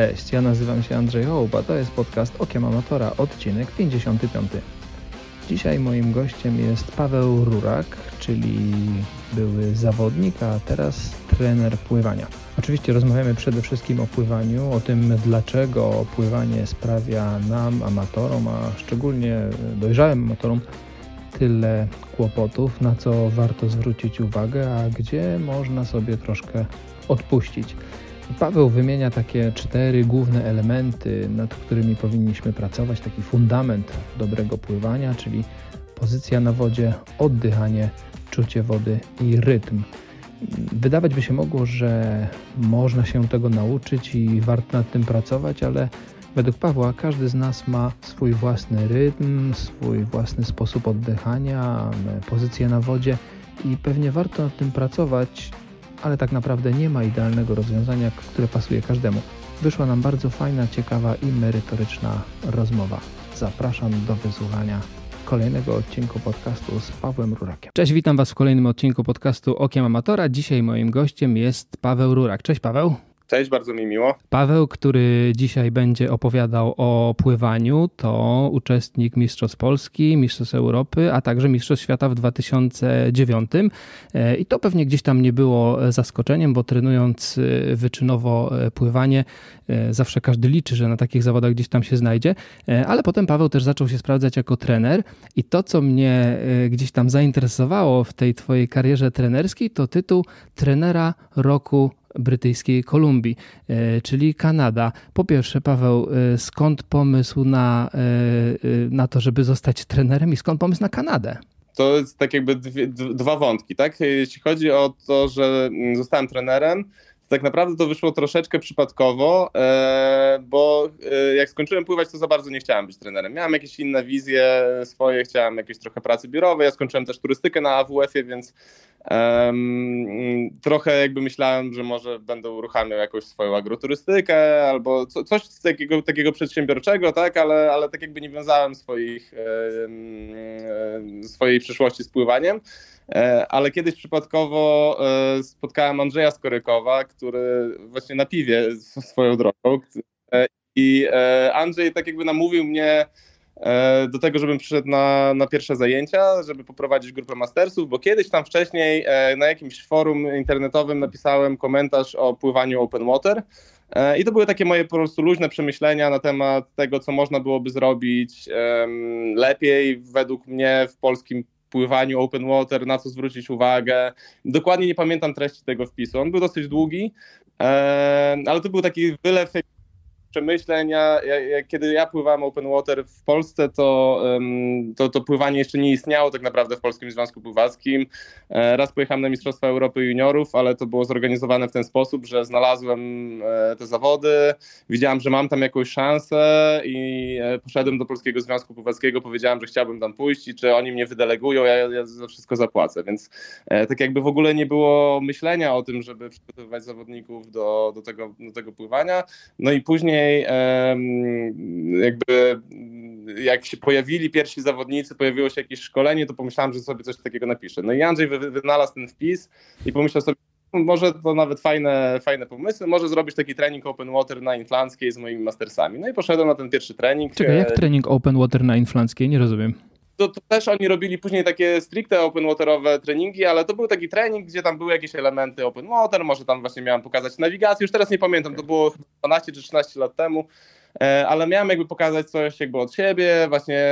Cześć, ja nazywam się Andrzej Hołba, to jest podcast Okiem Amatora, odcinek 55. Dzisiaj moim gościem jest Paweł Rurak, czyli były zawodnik, a teraz trener pływania. Oczywiście rozmawiamy przede wszystkim o pływaniu, o tym dlaczego pływanie sprawia nam, amatorom, a szczególnie dojrzałym amatorom, tyle kłopotów, na co warto zwrócić uwagę, a gdzie można sobie troszkę odpuścić. Paweł wymienia takie cztery główne elementy, nad którymi powinniśmy pracować, taki fundament dobrego pływania, czyli pozycja na wodzie, oddychanie, czucie wody i rytm. Wydawać by się mogło, że można się tego nauczyć i warto nad tym pracować, ale według Pawła każdy z nas ma swój własny rytm, swój własny sposób oddychania, pozycję na wodzie i pewnie warto nad tym pracować, ale tak naprawdę nie ma idealnego rozwiązania, które pasuje każdemu. Wyszła nam bardzo fajna, ciekawa i merytoryczna rozmowa. Zapraszam do wysłuchania kolejnego odcinku podcastu z Pawłem Rurakiem. Cześć, witam Was w kolejnym odcinku podcastu Okiem Amatora. Dzisiaj moim gościem jest Paweł Rurak. Cześć Paweł. Cześć, bardzo mi miło. Paweł, który dzisiaj będzie opowiadał o pływaniu, to uczestnik Mistrzostw Polski, Mistrzostw Europy, a także Mistrzostw Świata w 2009. E, I to pewnie gdzieś tam nie było zaskoczeniem, bo trenując e, wyczynowo e, pływanie, zawsze każdy liczy, że na takich zawodach gdzieś tam się znajdzie, ale potem Paweł też zaczął się sprawdzać jako trener i to, co mnie gdzieś tam zainteresowało w tej twojej karierze trenerskiej, to tytuł trenera roku brytyjskiej Kolumbii, e, czyli Kanada. Po pierwsze, Paweł, e, skąd pomysł na, e, na to, żeby zostać trenerem i skąd pomysł na Kanadę? To jest tak jakby dwie, dwa wątki, tak? Jeśli chodzi o to, że mm, zostałem trenerem, tak naprawdę to wyszło troszeczkę przypadkowo, bo jak skończyłem pływać, to za bardzo nie chciałem być trenerem. Miałem jakieś inne wizje swoje, chciałem jakieś trochę pracy biurowej. Ja skończyłem też turystykę na AWF-ie, więc Um, trochę jakby myślałem, że może będę uruchamiał jakąś swoją agroturystykę albo co, coś takiego, takiego przedsiębiorczego, tak, ale, ale tak jakby nie wiązałem swoich, um, swojej przyszłości z pływaniem. E, ale kiedyś przypadkowo e, spotkałem Andrzeja Skorykowa, który właśnie na piwie swoją drogą. E, I Andrzej tak jakby namówił mnie do tego, żebym przyszedł na, na pierwsze zajęcia, żeby poprowadzić grupę mastersów, bo kiedyś tam wcześniej na jakimś forum internetowym napisałem komentarz o pływaniu open water. I to były takie moje po prostu luźne przemyślenia na temat tego, co można byłoby zrobić lepiej według mnie w polskim pływaniu open water, na co zwrócić uwagę. Dokładnie nie pamiętam treści tego wpisu. On był dosyć długi, ale to był taki wylew przemyśleń. Ja, ja, kiedy ja pływałem open water w Polsce, to, to, to pływanie jeszcze nie istniało tak naprawdę w Polskim Związku Pływackim. E, raz pojechałem na Mistrzostwa Europy Juniorów, ale to było zorganizowane w ten sposób, że znalazłem e, te zawody, widziałem, że mam tam jakąś szansę i e, poszedłem do Polskiego Związku Pływackiego, powiedziałem, że chciałbym tam pójść i czy oni mnie wydelegują, ja, ja za wszystko zapłacę. Więc tak jakby w ogóle nie było myślenia o tym, żeby przygotowywać zawodników do, do, tego, do tego pływania. No i później później jakby jak się pojawili pierwsi zawodnicy, pojawiło się jakieś szkolenie, to pomyślałem, że sobie coś takiego napiszę. No i Andrzej wynalazł ten wpis i pomyślał sobie, może to nawet fajne, fajne pomysły, może zrobić taki trening open water na inflanckiej z moimi mastersami. No i poszedłem na ten pierwszy trening. Czekaj, jak trening open water na inflanckiej? Nie rozumiem. To, to, też oni robili później takie stricte open waterowe treningi, ale to był taki trening, gdzie tam były jakieś elementy open water, może tam właśnie miałem pokazać nawigację, już teraz nie pamiętam, to było 12 czy 13 lat temu. E, ale miałem jakby pokazać coś jakby od siebie, właśnie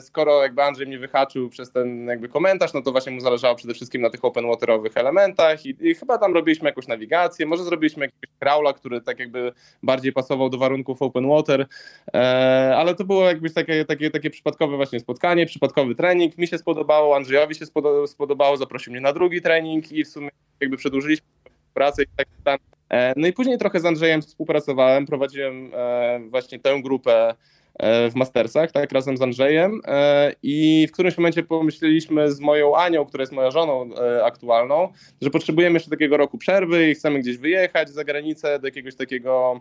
skoro jakby Andrzej mnie wyhaczył przez ten jakby komentarz, no to właśnie mu zależało przede wszystkim na tych open waterowych elementach i, i chyba tam robiliśmy jakąś nawigację, może zrobiliśmy jakiegoś crawla, który tak jakby bardziej pasował do warunków open water, e, ale to było jakby takie, takie, takie przypadkowe właśnie spotkanie, przypadkowy trening, mi się spodobało, Andrzejowi się spodobało, zaprosił mnie na drugi trening i w sumie jakby przedłużyliśmy pracę i tak no i później trochę z Andrzejem współpracowałem, prowadziłem e, właśnie tę grupę e, w Mastersach, tak, razem z Andrzejem i w którymś momencie pomyśleliśmy z moją Anią, która jest moją żoną aktualną, że potrzebujemy jeszcze takiego roku przerwy i chcemy gdzieś wyjechać za granicę do jakiegoś takiego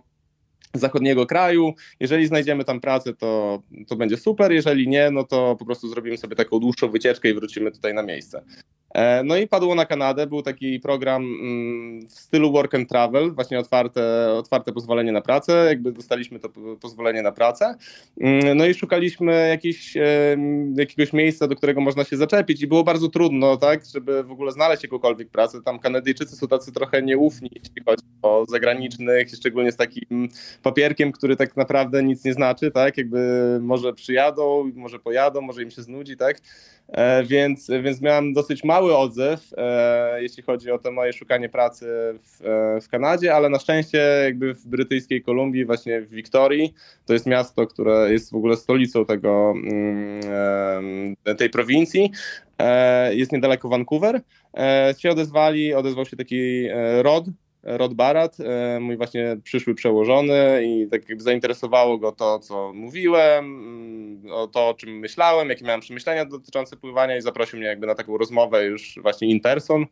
zachodniego kraju. Jeżeli znajdziemy tam pracę, to, to będzie super, jeżeli nie, no to po prostu zrobimy sobie taką dłuższą wycieczkę i wrócimy tutaj na miejsce. E, no i padło na Kanadę, był taki program mm, w stylu work and travel, właśnie otwarte, otwarte pozwolenie na pracę, jakby dostaliśmy to pozwolenie na pracę. Mm, no i szukaliśmy jakiś, jakiegoś miejsca, do którego można się zaczepić. I było bardzo trudno, tak, żeby w ogóle znaleźć jakąkolwiek pracę. Tam Kanadyjczycy są tacy trochę nieufni, jeśli chodzi o zagranicznych, szczególnie z takim papierkiem, który tak naprawdę nic nie znaczy, tak, jakby może przyjadą, może pojadą, może im się znudzi, tak, e, więc, więc miałem dosyć mały odzew, e, jeśli chodzi o to moje szukanie pracy w, e, w Kanadzie, ale na szczęście jakby w brytyjskiej Kolumbii, właśnie w Wiktorii, to jest miasto, które jest w ogóle stolicą tego, mm, tej prowincji, jest niedaleko Vancouver, się odezwali, odezwał się taki Rod, Rod Barat, e, mój właśnie przyszły przełożony i tak jakby zainteresowało go to, co mówiłem, mm, o to, o czym myślałem, jakie miałem przemyślenia dotyczące pływania i zaprosił mnie jakby na taką rozmowę już właśnie in person.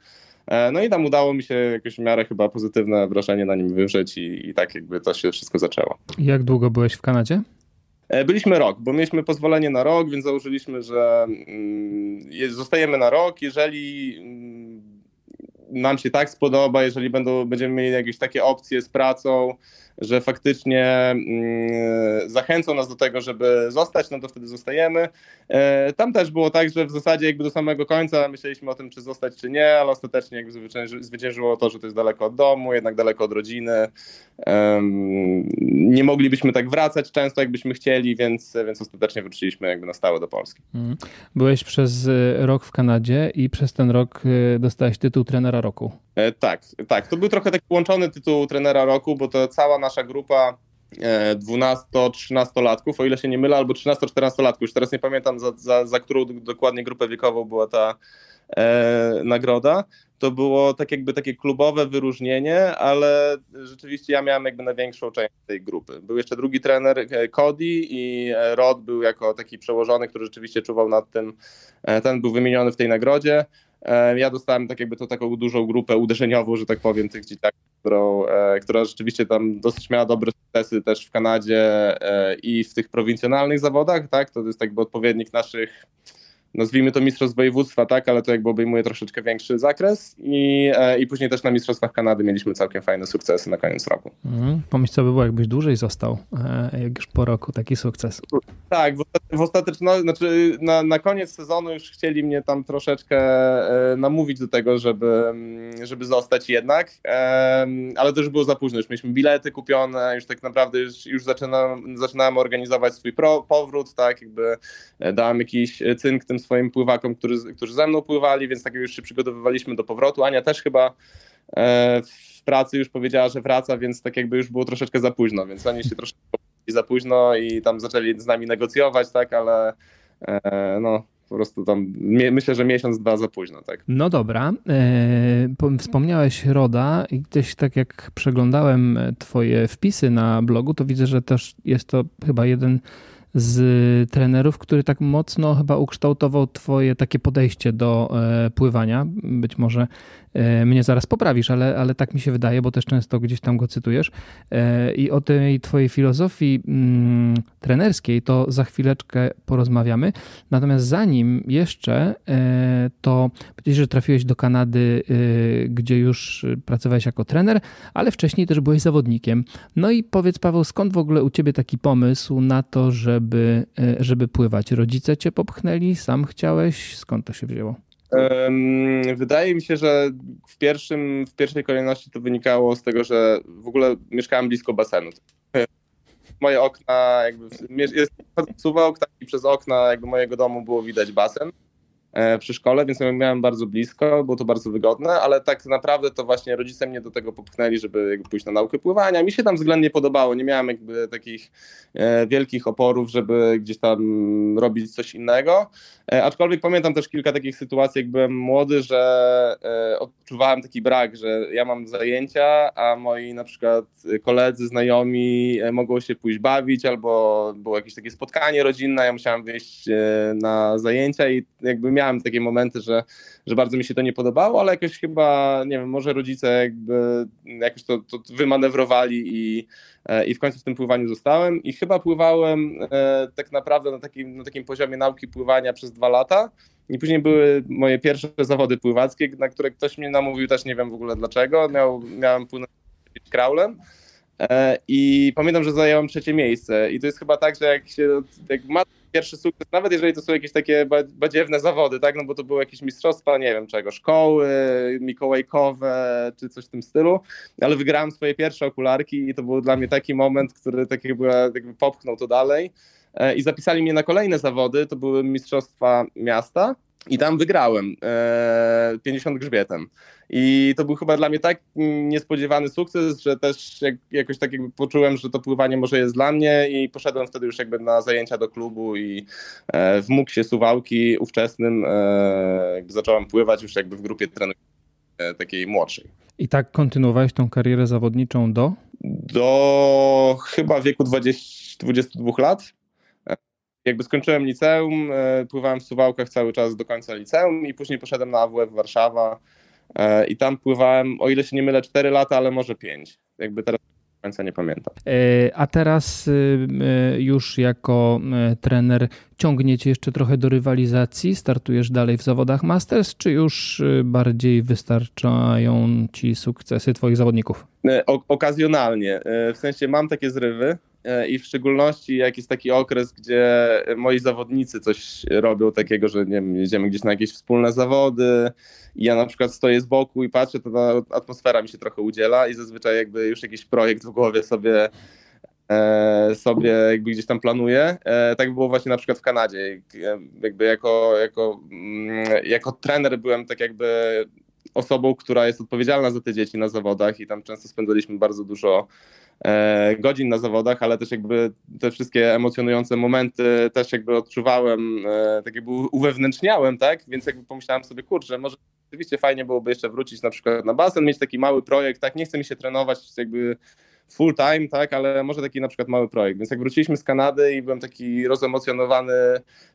E, no i tam udało mi się jakieś w miarę chyba pozytywne wrażenie na nim wywrzeć i, i tak jakby to się wszystko zaczęło. Jak długo byłeś w Kanadzie? E, byliśmy rok, bo mieliśmy pozwolenie na rok, więc założyliśmy, że mm, zostajemy na rok. Jeżeli mm, nam się tak spodoba, jeżeli będą, będziemy mieli jakieś takie opcje z pracą, że faktycznie mm, zachęcą nas do tego, żeby zostać, no to wtedy zostajemy. E, tam też było tak, że w zasadzie jakby do samego końca myśleliśmy o tym, czy zostać, czy nie, ale ostatecznie jakby zwyciężyło to, że to jest daleko od domu, jednak daleko od rodziny. Nie moglibyśmy tak wracać często, jakbyśmy chcieli, więc, więc ostatecznie wróciliśmy jakby na stałe do Polski. Mhm. Byłeś przez e, rok w Kanadzie i przez ten rok e, dostałeś tytuł trenera roku. Tak, tak. To był trochę taki połączony tytuł trenera roku, bo to cała nasza grupa 12-13-latków, o ile się nie mylę, albo 13-14-latków, już teraz nie pamiętam za, za, za którą dokładnie grupę wiekową była ta e, nagroda. To było tak jakby takie klubowe wyróżnienie, ale rzeczywiście ja miałem jakby największą część tej grupy. Był jeszcze drugi trener e, Cody i e, Rod był jako taki przełożony, który rzeczywiście czuwał nad tym. E, ten był wymieniony w tej nagrodzie. Ja dostałem tak jakby to taką dużą grupę uderzeniową, że tak powiem, tych dzieciaków, którą, e, która rzeczywiście tam dosyć miała dobre sukcesy też w Kanadzie e, i w tych prowincjonalnych zawodach, tak? To jest jakby odpowiednik naszych nazwijmy to mistrzostw województwa, tak, ale to jakby obejmuje troszeczkę większy zakres i, e, i później też na mistrzostwach Kanady mieliśmy całkiem fajne sukcesy na koniec roku. Mhm. Pomyśl, co by było, jakbyś dłużej został, jak już po roku taki sukces. Tak, w, ostateczności, znaczy na, na koniec sezonu już chcieli mnie tam troszeczkę e, namówić do tego, żeby, mm, żeby zostać jednak, e, ale to już było za późno, już mieliśmy bilety kupione, już tak naprawdę już, już zaczynałem, zaczynałem organizować swój pro, powrót, tak, jakby e, dałem jakiś cynk tym swoim pływakom, którzy, którzy ze mną pływali, więc tak już się przygotowywaliśmy do powrotu. Ania też chyba e, w pracy już powiedziała, że wraca, więc tak jakby już było troszeczkę za późno, więc oni się troszeczkę za późno i tam zaczęli z nami negocjować, tak, ale e, no po prostu tam myślę, że miesiąc, dwa za późno, tak. No dobra. E, wspomniałeś Roda i gdzieś tak jak przeglądałem twoje wpisy na blogu, to widzę, że też jest to chyba jeden z trenerów, który tak mocno chyba ukształtował twoje takie podejście do e, pływania. Być może mnie zaraz poprawisz, ale, ale tak mi się wydaje, bo też często gdzieś tam go cytujesz. E, I o tej twojej filozofii mm, trenerskiej to za chwileczkę porozmawiamy. Natomiast zanim jeszcze, e, to powiedziałeś, że trafiłeś do Kanady, gdzie już pracowałeś jako trener, ale wcześniej też byłeś zawodnikiem. No i powiedz Paweł, skąd w ogóle u ciebie taki pomysł na to, żeby, żeby pływać? Rodzice cię popchnęli, sam chciałeś? Skąd to się wzięło? Wydaje mi się, że w, pierwszym, w pierwszej kolejności to wynikało z tego, że w ogóle mieszkałem blisko basenu. Moje okna, jakby jest suwałk, tak i przez okna jakby mojego domu było widać basen. E, przy szkole, więc miałem bardzo blisko, było to bardzo wygodne, ale tak naprawdę to właśnie rodzice mnie do tego popchnęli, żeby pójść na naukę pływania. Mi się tam względnie podobało, nie miałem jakby takich e, wielkich oporów, żeby gdzieś tam robić coś innego, e, aczkolwiek pamiętam też kilka takich sytuacji, jak byłem młody, że odczuwałem taki brak, że ja mam zajęcia, a moi na przykład koledzy, znajomi mogą się pójść bawić, albo było jakieś takie spotkanie rodzinne, ja musiałem wyjść na zajęcia i jakby miałem miałem takie momenty, że, że bardzo mi się to nie podobało, ale jakoś chyba, nie wiem, może rodzice jakby jakoś to, to wymanewrowali i, e, i w końcu w tym pływaniu zostałem i chyba pływałem e, tak naprawdę na takim, na takim poziomie nauki pływania przez dwa lata. I później były moje pierwsze zawody pływackie, na które ktoś mnie namówił, też nie wiem w ogóle dlaczego. Miał, miałem płynąć kraulem. E, I pamiętam, że zająłem trzecie miejsce. I to jest chyba tak, że jak się jak ma pierwszy sukces, nawet jeżeli to są jakieś takie badziewne zawody, tak, no bo to były jakieś mistrzostwa, nie wiem czego, szkoły, mikołajkowe, czy coś w tym stylu, ale wygrałem swoje pierwsze okularki i to był dla mnie taki moment, który tak jakby, jakby popchnął to dalej. E, I zapisali mnie na kolejne zawody, to były mistrzostwa miasta i tam wygrałem e, 50 grzbietem. I to był chyba dla mnie tak niespodziewany sukces, że też jak, jakoś tak jakby poczułem, że to pływanie może jest dla mnie i poszedłem wtedy już jakby na zajęcia do klubu i e, w MUKsie Suwałki ówczesnym e, zacząłem pływać już jakby w grupie trenerów e, takiej młodszej. I tak kontynuowałeś tą karierę zawodniczą do? Do chyba wieku 20, 22 lat jakby skończyłem liceum, e, pływałem w Suwałkach cały czas do końca liceum i później poszedłem na AWF Warszawa e, i tam pływałem, o ile się nie mylę, 4 lata, ale może 5. Jakby teraz do końca nie pamiętam. E, a teraz już jako trener ciągniecie jeszcze trochę do rywalizacji? Startujesz dalej w zawodach Masters, czy już bardziej wystarczają ci sukcesy twoich zawodników? O, okazjonalnie. W sensie mam takie zrywy, i w szczególności jak jest taki okres, gdzie moi zawodnicy coś robią takiego, że nie wiem, jedziemy gdzieś na jakieś wspólne zawody i ja na przykład stoję z boku i patrzę, to ta atmosfera mi się trochę udziela i zazwyczaj jakby już jakiś projekt w głowie sobie e, sobie jakby gdzieś tam planuję. E, tak było właśnie na przykład w Kanadzie. Jakby jako, jako, mm, jako trener byłem tak jakby osobą, która jest odpowiedzialna za te dzieci na zawodach i tam często spędzaliśmy bardzo dużo E, godzin na zawodach, ale też jakby te wszystkie emocjonujące momenty też jakby odczuwałem, e, tak jakby uwewnętrzniałem, tak? Więc jakby pomyślałem sobie, kurczę, może rzeczywiście fajnie byłoby jeszcze wrócić na przykład na basen, mieć taki mały projekt, tak? Nie chce mi się trenować jakby full time, tak, ale może taki na przykład mały projekt. Więc jak wróciliśmy z Kanady i byłem taki rozemocjonowany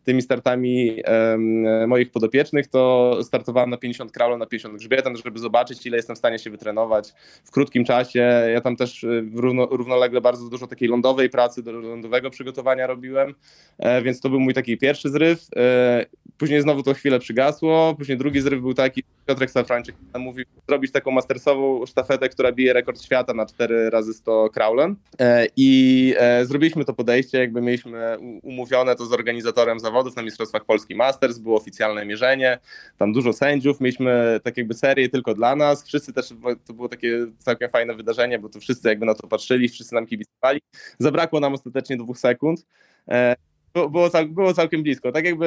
tymi startami um, moich podopiecznych, to startowałem na 50 kraulem, na 50 grzbietem, żeby zobaczyć, ile jestem w stanie się wytrenować w krótkim czasie. Ja tam też y, równo, równolegle bardzo dużo takiej lądowej pracy, do lądowego przygotowania robiłem, e, więc to był mój taki pierwszy zryw. E, później znowu to chwilę przygasło, później drugi zryw był taki, Piotrek Safrańczyk mówił, zrobić taką mastersową sztafetę, która bije rekord świata na 4 razy 100 kraulem e, i e, zrobiliśmy to podejście, jakby mieliśmy umówione to z organizatorem zawodów na Mistrzostwach Polski Masters, było oficjalne mierzenie, tam dużo sędziów, mieliśmy tak jakby serię tylko dla nas, wszyscy też, to było takie całkiem fajne wydarzenie, bo to wszyscy jakby na to patrzyli, wszyscy nam kibicowali, zabrakło nam ostatecznie dwóch sekund, e, było, było całkiem blisko, tak jakby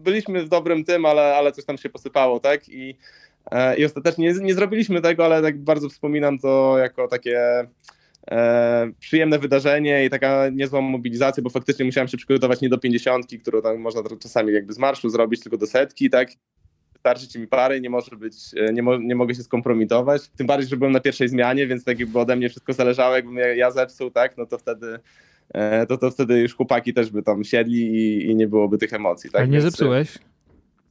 byliśmy w dobrym tym, ale, ale coś tam się posypało, tak? I, e, i ostatecznie nie, nie zrobiliśmy tego, ale tak bardzo wspominam to jako takie e, przyjemne wydarzenie i taka niezła mobilizacja, bo faktycznie musiałem się przygotować nie do pięćdziesiątki, którą tam można czasami jakby z marszu zrobić, tylko do setki, tak? Starczy mi pary, nie może być, e, nie, mo, nie mogę się skompromitować. Tym bardziej, że byłem na pierwszej zmianie, więc tak jakby ode mnie wszystko zależało, jakbym ja, ja zepsuł, tak? No to wtedy E, to, to wtedy już chłopaki też by tam siedli i, i nie byłoby tych emocji. Tak? Ale nie Więc... zepsułeś?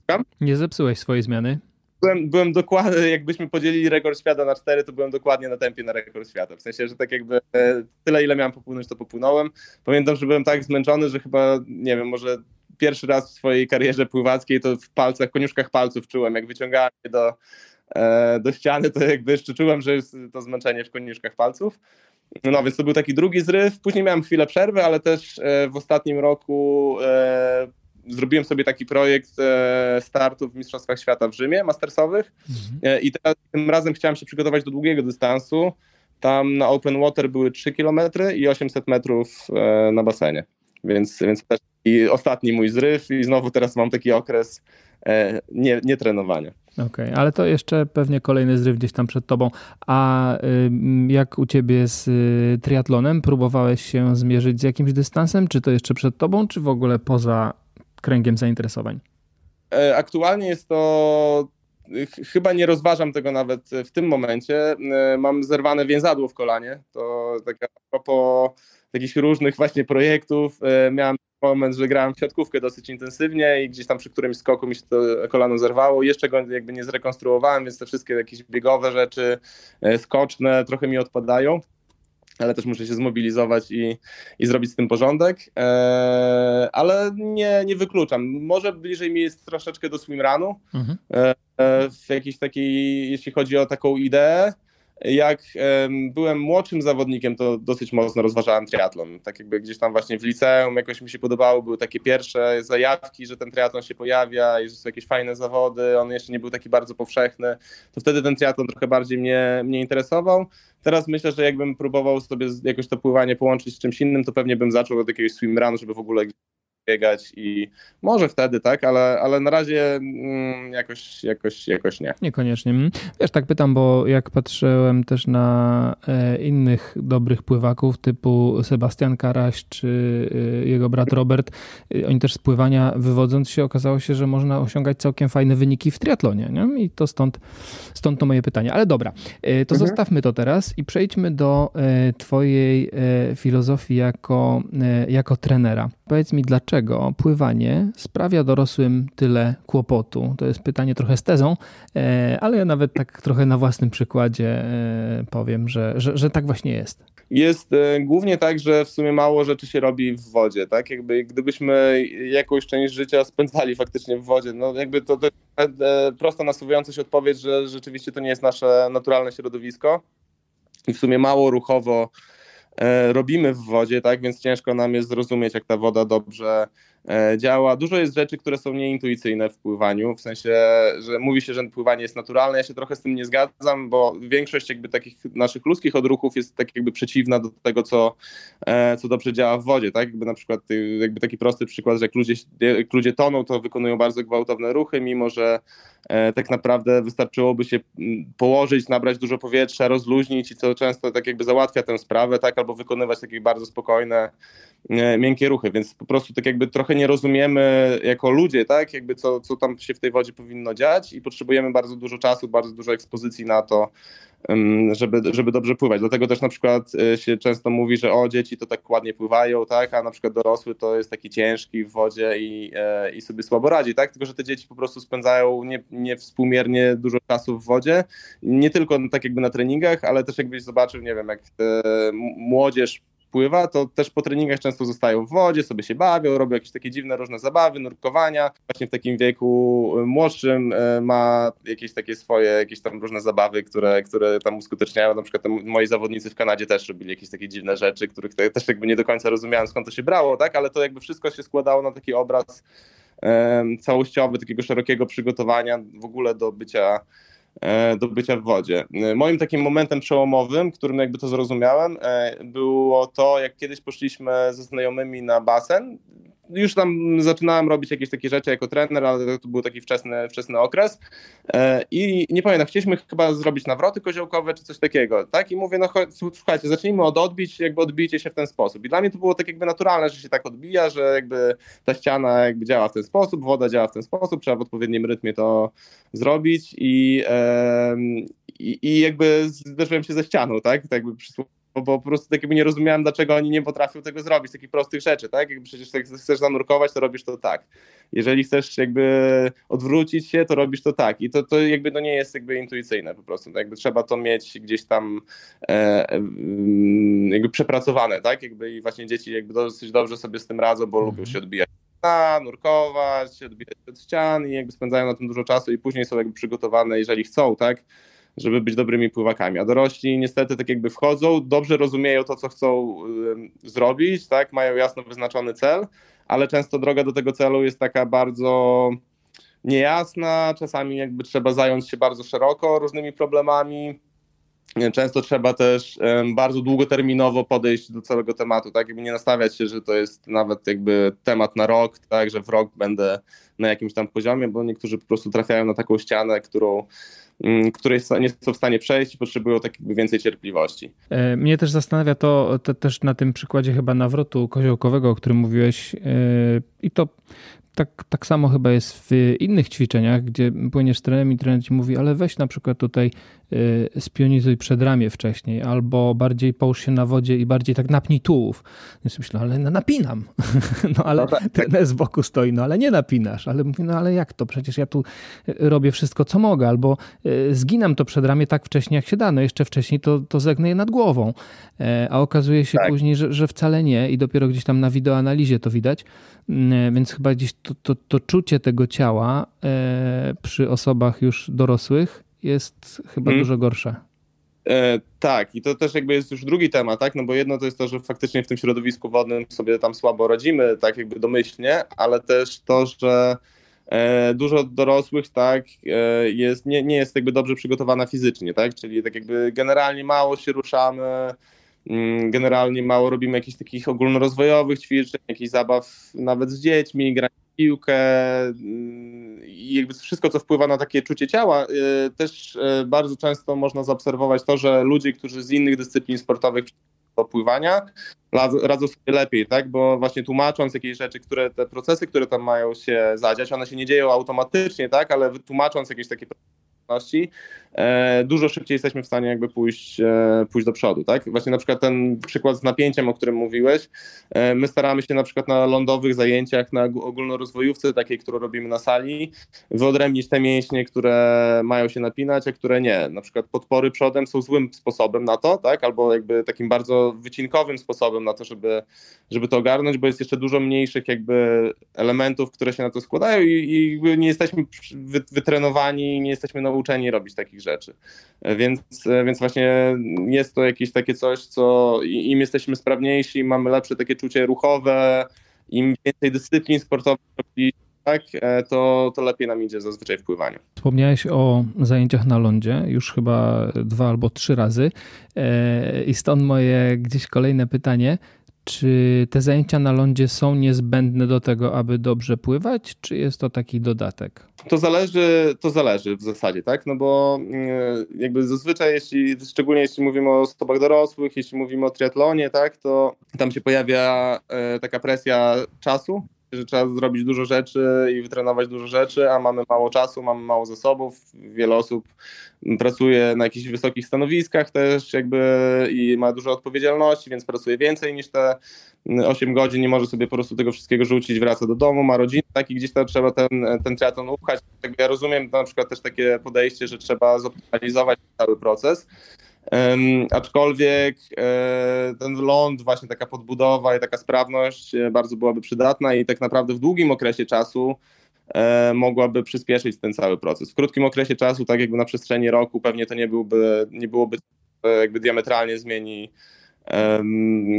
Tam? Nie zepsułeś swojej zmiany? Byłem, byłem dokładnie, jakbyśmy podzielili rekord świata na cztery, to byłem dokładnie na tempie na rekord świata. W sensie, że tak jakby e, tyle, ile miałem popłynąć, to popłynąłem. Pamiętam, że byłem tak zmęczony, że chyba, nie wiem, może pierwszy raz w swojej karierze pływackiej to w palcach, koniuszkach palców czułem, jak wyciągałem je do, e, do ściany, to jakby jeszcze czułem, że jest to zmęczenie w koniuszkach palców. No więc to był taki drugi zryw. Później miałem chwilę przerwy, ale też e, w ostatnim roku e, zrobiłem sobie taki projekt e, startu w Mistrzostwach Świata w Rzymie, mastersowych. Mhm. I teraz, tym razem chciałem się przygotować do długiego dystansu. Tam na open water były 3 km i 800 metrów na basenie. Więc, więc też i ostatni mój zryw i znowu teraz mam taki okres nie, nie trenowania. Okej, okay, ale to jeszcze pewnie kolejny zryw gdzieś tam przed tobą. A jak u ciebie z y, triatlonem? Próbowałeś się zmierzyć z jakimś dystansem? Czy to jeszcze przed tobą, czy w ogóle poza kręgiem zainteresowań? E, aktualnie jest to chyba nie rozważam tego nawet w tym momencie. E, mam zerwane więzadło w kolanie. To tak a propos jakichś różnych właśnie projektów. E, miałem moment, że grałem w siatkówkę dosyć intensywnie i gdzieś tam przy którymś skoku mi się to kolano zerwało. Jeszcze go jakby nie zrekonstruowałem, więc te wszystkie jakieś biegowe rzeczy, e, skoczne trochę mi odpadają. ale też muszę się zmobilizować i, i zrobić z tym porządek, e, ale nie, nie wykluczam. Może bliżej mi jest troszeczkę do swimrunu, mhm. e, w jakiejś takiej, jeśli chodzi o taką ideę, jak byłem młodszym zawodnikiem, to dosyć mocno rozważałem triatlon. Tak jakby gdzieś tam właśnie w liceum jakoś mi się podobało, były takie pierwsze zajawki, że ten triatlon się pojawia i że są jakieś fajne zawody, on jeszcze nie był taki bardzo powszechny, to wtedy ten triatlon trochę bardziej mnie, mnie interesował. Teraz myślę, że jakbym próbował sobie jakoś to pływanie połączyć z czymś innym, to pewnie bym zaczął od jakiegoś swimrunu, żeby w ogóle biegać i może wtedy, tak, ale, ale na razie mm, jakoś, jakoś, jakoś nie. Niekoniecznie. Mm. Wiesz, tak pytam, bo jak patrzyłem też na e, innych dobrych pływaków typu Sebastian Karaś czy e, jego brat Robert, e, oni też z pływania wywodząc się okazało się, że można osiągać całkiem fajne wyniki w triatlonie nie? i to stąd, stąd to moje pytanie. Ale dobra, to mhm. zostawmy to teraz i przejdźmy do twojej filozofii jako, jako trenera. Powiedz mi, dlaczego pływanie sprawia dorosłym tyle kłopotu? To jest pytanie trochę z tezą, e, ale ja nawet tak trochę na własnym przykładzie e, powiem, że, że, że tak właśnie jest. Jest e, głównie tak, że w sumie mało rzeczy się robi w wodzie, tak? Jakby gdybyśmy jakąś część życia spędzali faktycznie w wodzie, no jakby to, to prosto nasuwająca się odpowiedź, że rzeczywiście to nie jest nasze naturalne środowisko i w sumie mało ruchowo robimy w wodzie, tak, więc ciężko nam jest zrozumieć, jak ta woda dobrze e, działa. Dużo jest rzeczy, które są nieintuicyjne w pływaniu, w sensie, że mówi się, że pływanie jest naturalne, ja się trochę z tym nie zgadzam, bo większość jakby takich naszych ludzkich odruchów jest tak jakby przeciwna do tego, co, e, co dobrze działa w wodzie, tak, jakby na przykład jakby taki prosty przykład, że jak ludzie, jak ludzie toną, to wykonują bardzo gwałtowne ruchy, mimo że tak naprawdę wystarczyłoby się położyć, nabrać dużo powietrza, rozluźnić i co często tak jakby załatwia tę sprawę, tak, albo wykonywać takie bardzo spokojne, miękkie ruchy, więc po prostu tak jakby trochę nie rozumiemy jako ludzie, tak, jakby co, co tam się w tej wodzie powinno dziać i potrzebujemy bardzo dużo czasu, bardzo dużo ekspozycji na to, żeby, żeby dobrze pływać. Dlatego też na przykład e, się często mówi, że o, dzieci to tak ładnie pływają, tak, a na przykład dorosły to jest taki ciężki w wodzie i, e, i sobie słabo radzi, tak, tylko że te dzieci po prostu spędzają nie, niewspółmiernie dużo czasu w wodzie, nie tylko tak jakby na treningach, ale też jakbyś zobaczył, nie wiem, jak młodzież pływa, to też po treningach często zostają w wodzie, sobie się bawią, robią jakieś takie dziwne różne zabawy, nurkowania. Właśnie w takim wieku e, młodszym e, ma jakieś takie swoje, jakieś tam różne zabawy, które, które tam uskuteczniają. Na przykład moi zawodnicy w Kanadzie też robili jakieś takie dziwne rzeczy, których też jakby nie do końca rozumiałem skąd to się brało, tak? Ale to jakby wszystko się składało na taki obraz całościowy, takiego szerokiego przygotowania w ogóle do bycia do bycia w wodzie. E, moim takim momentem przełomowym, którym jakby to zrozumiałem, e, było to, jak kiedyś poszliśmy ze znajomymi na basen już tam zaczynałem robić jakieś takie rzeczy jako trener, ale to był taki wczesny, wczesny okres e, i nie pamiętam, chcieliśmy chyba zrobić nawroty koziołkowe czy coś takiego, tak? I mówię, no słuchajcie, zacznijmy od odbić, jakby odbijcie się w ten sposób. I dla mnie to było tak jakby naturalne, że się tak odbija, że jakby ta ściana jakby działa w ten sposób, woda działa w ten sposób, trzeba w odpowiednim rytmie to zrobić i, i, i jakby zderzyłem się ze ścianą, tak? Tak jakby bo, bo po prostu tak jakby nie rozumiałem, dlaczego oni nie potrafią tego zrobić, takich prostych rzeczy, tak? Jakby przecież jak chcesz zanurkować, to robisz to tak. Jeżeli chcesz jakby odwrócić się, to robisz to tak. I to, to jakby to nie jest jakby intuicyjne po prostu. Tak? Jakby trzeba to mieć gdzieś tam e, jakby przepracowane, tak? Jakby i właśnie dzieci jakby dosyć dobrze sobie z tym radzą, bo lubią się odbijać nurkować, odbijać od ścian i jakby spędzają na tym dużo czasu i później są jakby przygotowane, jeżeli chcą, tak? Żeby być dobrymi pływakami. A dorośli niestety tak jakby wchodzą, dobrze rozumieją to, co chcą zrobić, tak, mają jasno wyznaczony cel, ale często droga do tego celu jest taka bardzo niejasna, czasami jakby trzeba zająć się bardzo szeroko różnymi problemami. Często trzeba też bardzo długoterminowo podejść do całego tematu, tak? Jakby nie nastawiać się, że to jest nawet jakby temat na rok, tak, że w rok będę na jakimś tam poziomie, bo niektórzy po prostu trafiają na taką ścianę, którą Mm, której nie są w stanie przejść i potrzebują tak więcej cierpliwości. E, mnie też zastanawia to, to też na tym przykładzie chyba nawrotu koziołkowego, o którym mówiłeś e, i to tak, tak samo chyba jest w innych ćwiczeniach, gdzie płyniesz z trenerem i trener ci mówi, ale weź na przykład tutaj spionizuj przedramię wcześniej, albo bardziej połóż się na wodzie i bardziej tak napnij tułów. Więc myślę, ale no, napinam. No ale no tak, tak. trener z boku stoi, no ale nie napinasz. Ale mówi, no ale jak to? Przecież ja tu y, robię wszystko, co mogę. Albo zginam to przedramię tak wcześnie, jak się da. No jeszcze wcześniej to, to zegnę je nad głową. A okazuje się tak. później, że, że wcale nie i dopiero gdzieś tam na wideoanalizie to widać. Więc chyba gdzieś to, to, to czucie tego ciała przy osobach już dorosłych jest chyba hmm. dużo gorsze. E, tak, i to też jakby jest już drugi temat, tak? No bo jedno to jest to, że faktycznie w tym środowisku wodnym sobie tam słabo radzimy, tak jakby domyślnie, ale też to, że e, dużo dorosłych, tak, e, jest, nie, nie jest jakby dobrze przygotowana fizycznie, tak? Czyli tak jakby generalnie mało się ruszamy, mm, generalnie mało robimy jakichś takich ogólnorozwojowych ćwiczeń, jakichś zabaw nawet z dziećmi, grania piłkę mm, i jakby wszystko, co wpływa na takie czucie ciała, y, też y, bardzo często można zaobserwować to, że ludzie, którzy z innych dyscyplin sportowych do pływania, radzą sobie lepiej, tak? Bo właśnie tłumacząc jakieś rzeczy, które te procesy, które tam mają się zadziać, one się nie dzieją automatycznie, tak? Ale tłumacząc jakieś takie dużo szybciej jesteśmy w stanie jakby pójść, e, pójść do przodu, tak? Właśnie na przykład ten przykład z napięciem, o którym mówiłeś, e, my staramy się na przykład na lądowych zajęciach, na ogólnorozwojówce takiej, którą robimy na sali, wyodrębnić te mięśnie, które mają się napinać, a które nie. Na przykład podpory przodem są złym sposobem na to, tak? Albo jakby takim bardzo wycinkowym sposobem na to, żeby, żeby to ogarnąć, bo jest jeszcze dużo mniejszych jakby elementów, które się na to składają i, i nie jesteśmy wytrenowani, nie jesteśmy nauczeni robić takich takich rzeczy. E, więc, e, więc właśnie jest to jakieś takie coś, co im jesteśmy sprawniejsi, mamy lepsze takie czucie ruchowe, im więcej dyscyplin sportowych tak, e, to, to lepiej nam idzie zazwyczaj w pływaniu. Wspomniałeś o zajęciach na lądzie już chyba dwa albo trzy razy i stąd moje gdzieś kolejne pytanie. Czy te zajęcia na lądzie są niezbędne do tego, aby dobrze pływać, czy jest to taki dodatek? To zależy, to zależy w zasadzie, tak? No bo mm, jakby zazwyczaj, jeśli, szczególnie jeśli mówimy o osobach dorosłych, jeśli mówimy o triatlonie, tak, to tam się pojawia e, taka presja czasu, że trzeba zrobić dużo rzeczy i wytrenować dużo rzeczy, a mamy mało czasu, mamy mało zasobów. Wiele osób pracuje na jakichś wysokich stanowiskach też jakby i ma dużo odpowiedzialności, więc pracuje więcej niż te 8 godzin, nie może sobie po prostu tego wszystkiego rzucić, wraca do domu, ma rodzinę, tak i gdzieś tam trzeba ten, ten triatlon upchać. Ja rozumiem na przykład też takie podejście, że trzeba zoptymalizować cały proces, aczkolwiek e, ten ląd, właśnie taka podbudowa i taka sprawność e, bardzo byłaby przydatna i tak naprawdę w długim okresie czasu e, mogłaby przyspieszyć ten cały proces. W krótkim okresie czasu, tak jakby na przestrzeni roku, pewnie to nie byłby, nie byłoby jakby diametralnie zmieni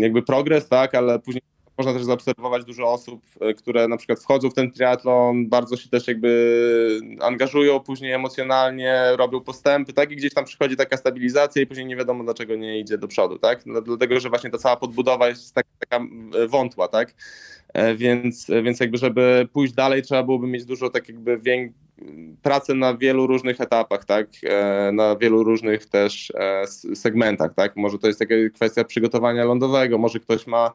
jakby progres, tak, ale później można też zaobserwować dużo osób, e, które na przykład wchodzą w ten triatlon, bardzo się też jakby angażują później emocjonalnie, robią postępy, tak? I gdzieś tam przychodzi taka stabilizacja i później nie wiadomo dlaczego nie idzie do przodu, tak? No, dlatego, że właśnie ta cała podbudowa jest taka, taka e, wątła, tak? E, więc, więc jakby, żeby pójść dalej, trzeba byłoby mieć dużo tak jakby wiek, pracę na wielu różnych etapach, tak, na wielu różnych też segmentach, tak, może to jest taka kwestia przygotowania lądowego, może ktoś ma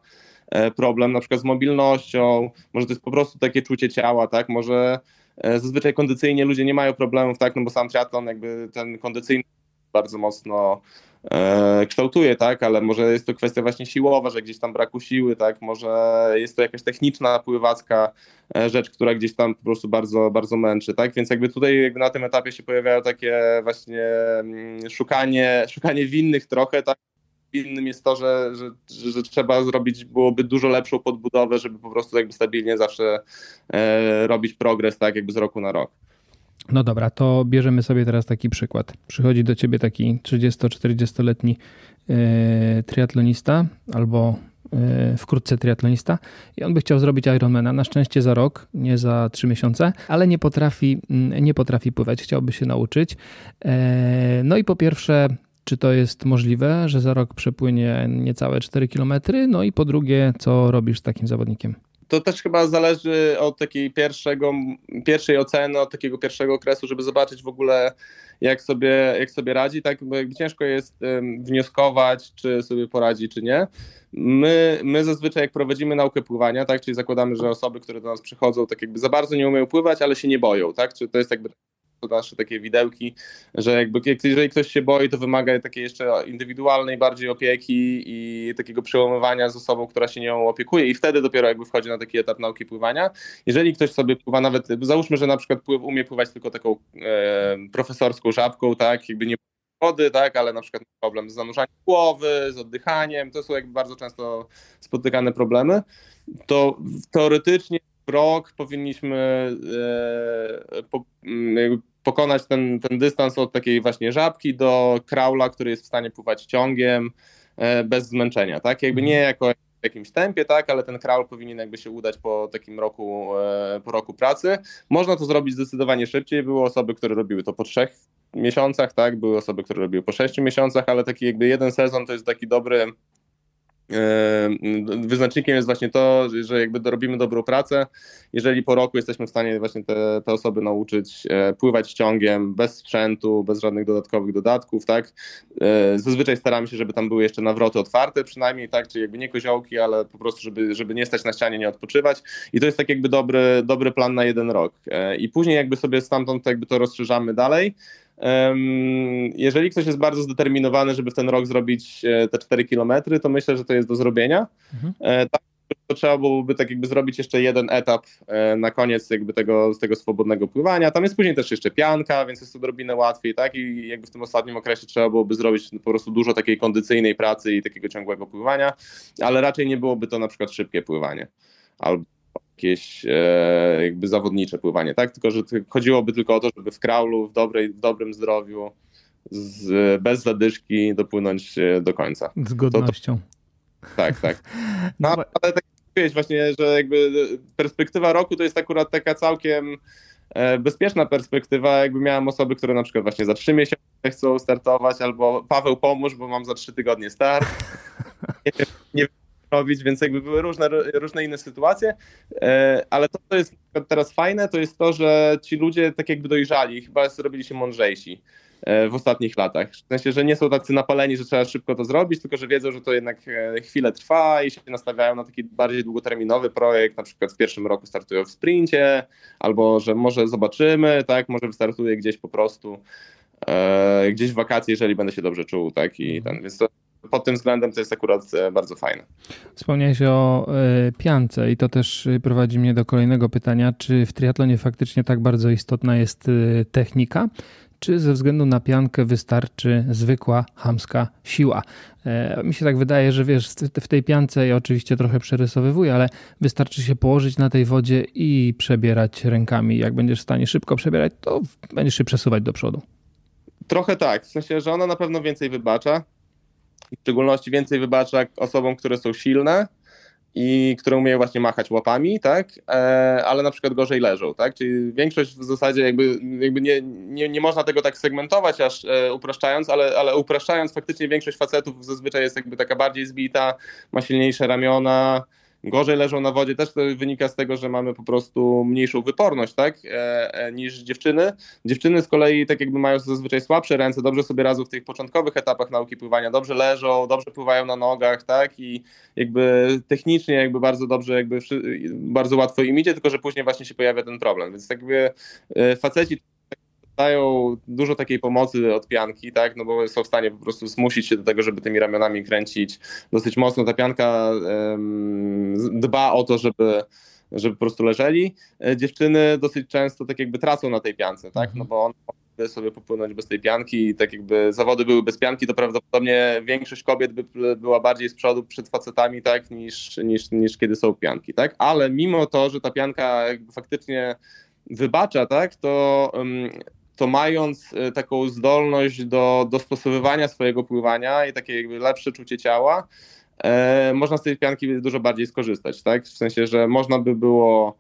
problem na przykład z mobilnością, może to jest po prostu takie czucie ciała, tak, może e, zazwyczaj kondycyjnie ludzie nie mają problemów, tak, no bo sam triatlon jakby ten kondycyjny bardzo mocno e, kształtuje, tak, ale może jest to kwestia właśnie siłowa, że gdzieś tam braku siły, tak, może jest to jakaś techniczna pływacka rzecz, która gdzieś tam po prostu bardzo, bardzo męczy, tak, więc jakby tutaj jakby na tym etapie się pojawiają takie właśnie mm, szukanie, szukanie winnych trochę, tak, innym jest to, że, że, że, trzeba zrobić byłoby dużo lepszą podbudowę, żeby po prostu jakby stabilnie zawsze e, robić progres, tak jakby z roku na rok. No dobra, to bierzemy sobie teraz taki przykład. Przychodzi do ciebie taki 30-40-letni e, triatlonista albo e, wkrótce triatlonista i on by chciał zrobić Ironmana, na szczęście za rok, nie za trzy miesiące, ale nie potrafi, nie potrafi pływać, chciałby się nauczyć. E, no i po pierwsze czy to jest możliwe, że za rok przepłynie niecałe 4 km? No i po drugie, co robisz z takim zawodnikiem? To też chyba zależy od takiej pierwszego, pierwszej oceny, od takiego pierwszego okresu, żeby zobaczyć w ogóle, jak sobie, jak sobie radzi. Tak, bo ciężko jest wnioskować, czy sobie poradzi, czy nie. My, my zazwyczaj, jak prowadzimy naukę pływania, tak, czyli zakładamy, że osoby, które do nas przychodzą, tak jakby za bardzo nie umieją pływać, ale się nie boją, tak? Czy to jest jakby nasze takie widełki, że jakby jeżeli ktoś się boi, to wymaga takiej jeszcze indywidualnej bardziej opieki i takiego przełamywania z osobą, która się nią opiekuje i wtedy dopiero jakby wchodzi na taki etap nauki pływania. Jeżeli ktoś sobie pływa nawet, załóżmy, że na przykład umie pływać tylko taką e, profesorską żabką, tak, jakby nie wody, tak, ale na przykład problem z zanurzaniem głowy, z oddychaniem, to są jakby bardzo często spotykane problemy, to teoretycznie rok powinniśmy e, mm, pokonać ten, ten dystans od takiej właśnie żabki do kraula, który jest w stanie pływać ciągiem e, bez zmęczenia, tak, jakby nie mhm. jako w jakimś tempie, tak, ale ten kraul powinien jakby się udać po takim roku, e, po roku pracy. Można to zrobić zdecydowanie szybciej. Były osoby, które robiły to po trzech miesiącach, tak? Były osoby, które robiły po 6 miesiącach, ale taki jakby jeden sezon to jest taki dobry Wyznacznikiem jest właśnie to, że jakby robimy dobrą pracę. Jeżeli po roku jesteśmy w stanie właśnie te, te osoby nauczyć e, pływać ciągiem bez sprzętu, bez żadnych dodatkowych dodatków, tak? E, zazwyczaj staramy się, żeby tam były jeszcze nawroty otwarte przynajmniej, tak? Czyli jakby nie koziołki, ale po prostu, żeby, żeby nie stać na ścianie, nie odpoczywać. I to jest tak jakby dobry, dobry plan na jeden rok. E, I później jakby sobie stamtąd jakby to rozszerzamy dalej. Jeżeli ktoś jest bardzo zdeterminowany, żeby w ten rok zrobić e, te 4 kilometry, to myślę, że to jest do zrobienia. Mhm. E, tak, to trzeba byłoby tak jakby zrobić jeszcze jeden etap e, na koniec jakby tego, tego swobodnego pływania. Tam jest później też jeszcze pianka, więc jest to odrobinę łatwiej, tak? I jakby w tym ostatnim okresie trzeba byłoby zrobić po prostu dużo takiej kondycyjnej pracy i takiego ciągłego pływania, ale raczej nie byłoby to na przykład szybkie pływanie albo jakieś e, jakby zawodnicze pływanie, tak? Tylko, że chodziłoby tylko o to, żeby w kraulu, w, dobrej, w dobrym zdrowiu, z, bez zadyszki dopłynąć e, do końca. Z godnością. To, to, tak, tak. No, no ale tak jak właśnie, że jakby perspektywa roku to jest akurat taka całkiem e, bezpieczna perspektywa, jakby miałem osoby, które na przykład właśnie za trzy miesiące chcą startować, albo Paweł pomóż, bo mam za trzy tygodnie start. Nie wiem, nie wiem robić, więc jakby były różne, różne inne sytuacje, e, ale to, co jest teraz fajne, to jest to, że ci ludzie tak jakby dojrzali, chyba zrobili się mądrzejsi e, w ostatnich latach. W sensie, że nie są tacy napaleni, że trzeba szybko to zrobić, tylko że wiedzą, że to jednak e, chwilę trwa i się nastawiają na taki bardziej długoterminowy projekt, na przykład w pierwszym roku startują w sprincie, albo że może zobaczymy, tak, może wystartuję gdzieś po prostu gdzieś w wakacje, jeżeli będę się dobrze czuł, tak, i ten, więc to pod tym względem to jest akurat e, bardzo fajne. Wspomniałeś o e, piance i to też e, prowadzi mnie do kolejnego pytania. Czy w triatlonie faktycznie tak bardzo istotna jest technika? Czy ze względu na piankę wystarczy zwykła hamska siła? Mi się tak wydaje, że wiesz, w tej piance ja oczywiście trochę przerysowywuję, ale wystarczy się położyć na tej wodzie i przebierać rękami. Jak będziesz w stanie szybko przebierać, to będziesz się przesuwać do przodu. Trochę tak, w sensie, że ona na pewno więcej wybacza w szczególności więcej wybacza osobom, które są silne i które umieją właśnie machać łapami, tak, e, ale na przykład gorzej leżą, tak, czyli większość w zasadzie jakby, jakby nie, nie, nie można tego tak segmentować aż e, upraszczając, ale, ale upraszczając faktycznie większość facetów zazwyczaj jest jakby taka bardziej zbita, ma silniejsze ramiona, gorzej leżą na wodzie, też to wynika z tego, że mamy po prostu mniejszą wyporność, tak, e, e, niż dziewczyny. Dziewczyny z kolei tak jakby mają zazwyczaj słabsze ręce, dobrze sobie radzą w tych początkowych etapach nauki pływania, dobrze leżą, dobrze pływają na nogach, tak, i jakby technicznie jakby bardzo dobrze, jakby bardzo łatwo im idzie, tylko że później właśnie się pojawia ten problem, więc jakby e, faceci dają dużo takiej pomocy od pianki, tak, no bo są w stanie po prostu zmusić się do tego, żeby tymi ramionami kręcić dosyć mocno. Ta pianka um, dba o to, żeby żeby po prostu leżeli. E, dziewczyny dosyć często tak jakby tracą na tej piance, tak, no bo one mogły sobie popłynąć bez tej pianki i tak jakby zawody były bez pianki, to prawdopodobnie większość kobiet by była bardziej z przodu przed facetami, tak, niż, niż, niż kiedy są pianki, tak, ale mimo to, że ta pianka jakby faktycznie wybacza, tak, to um, to mając e, taką zdolność do dostosowywania swojego pływania i takie jakby lepsze czucie ciała, e, można z tej pianki dużo bardziej skorzystać, tak? W sensie, że można by było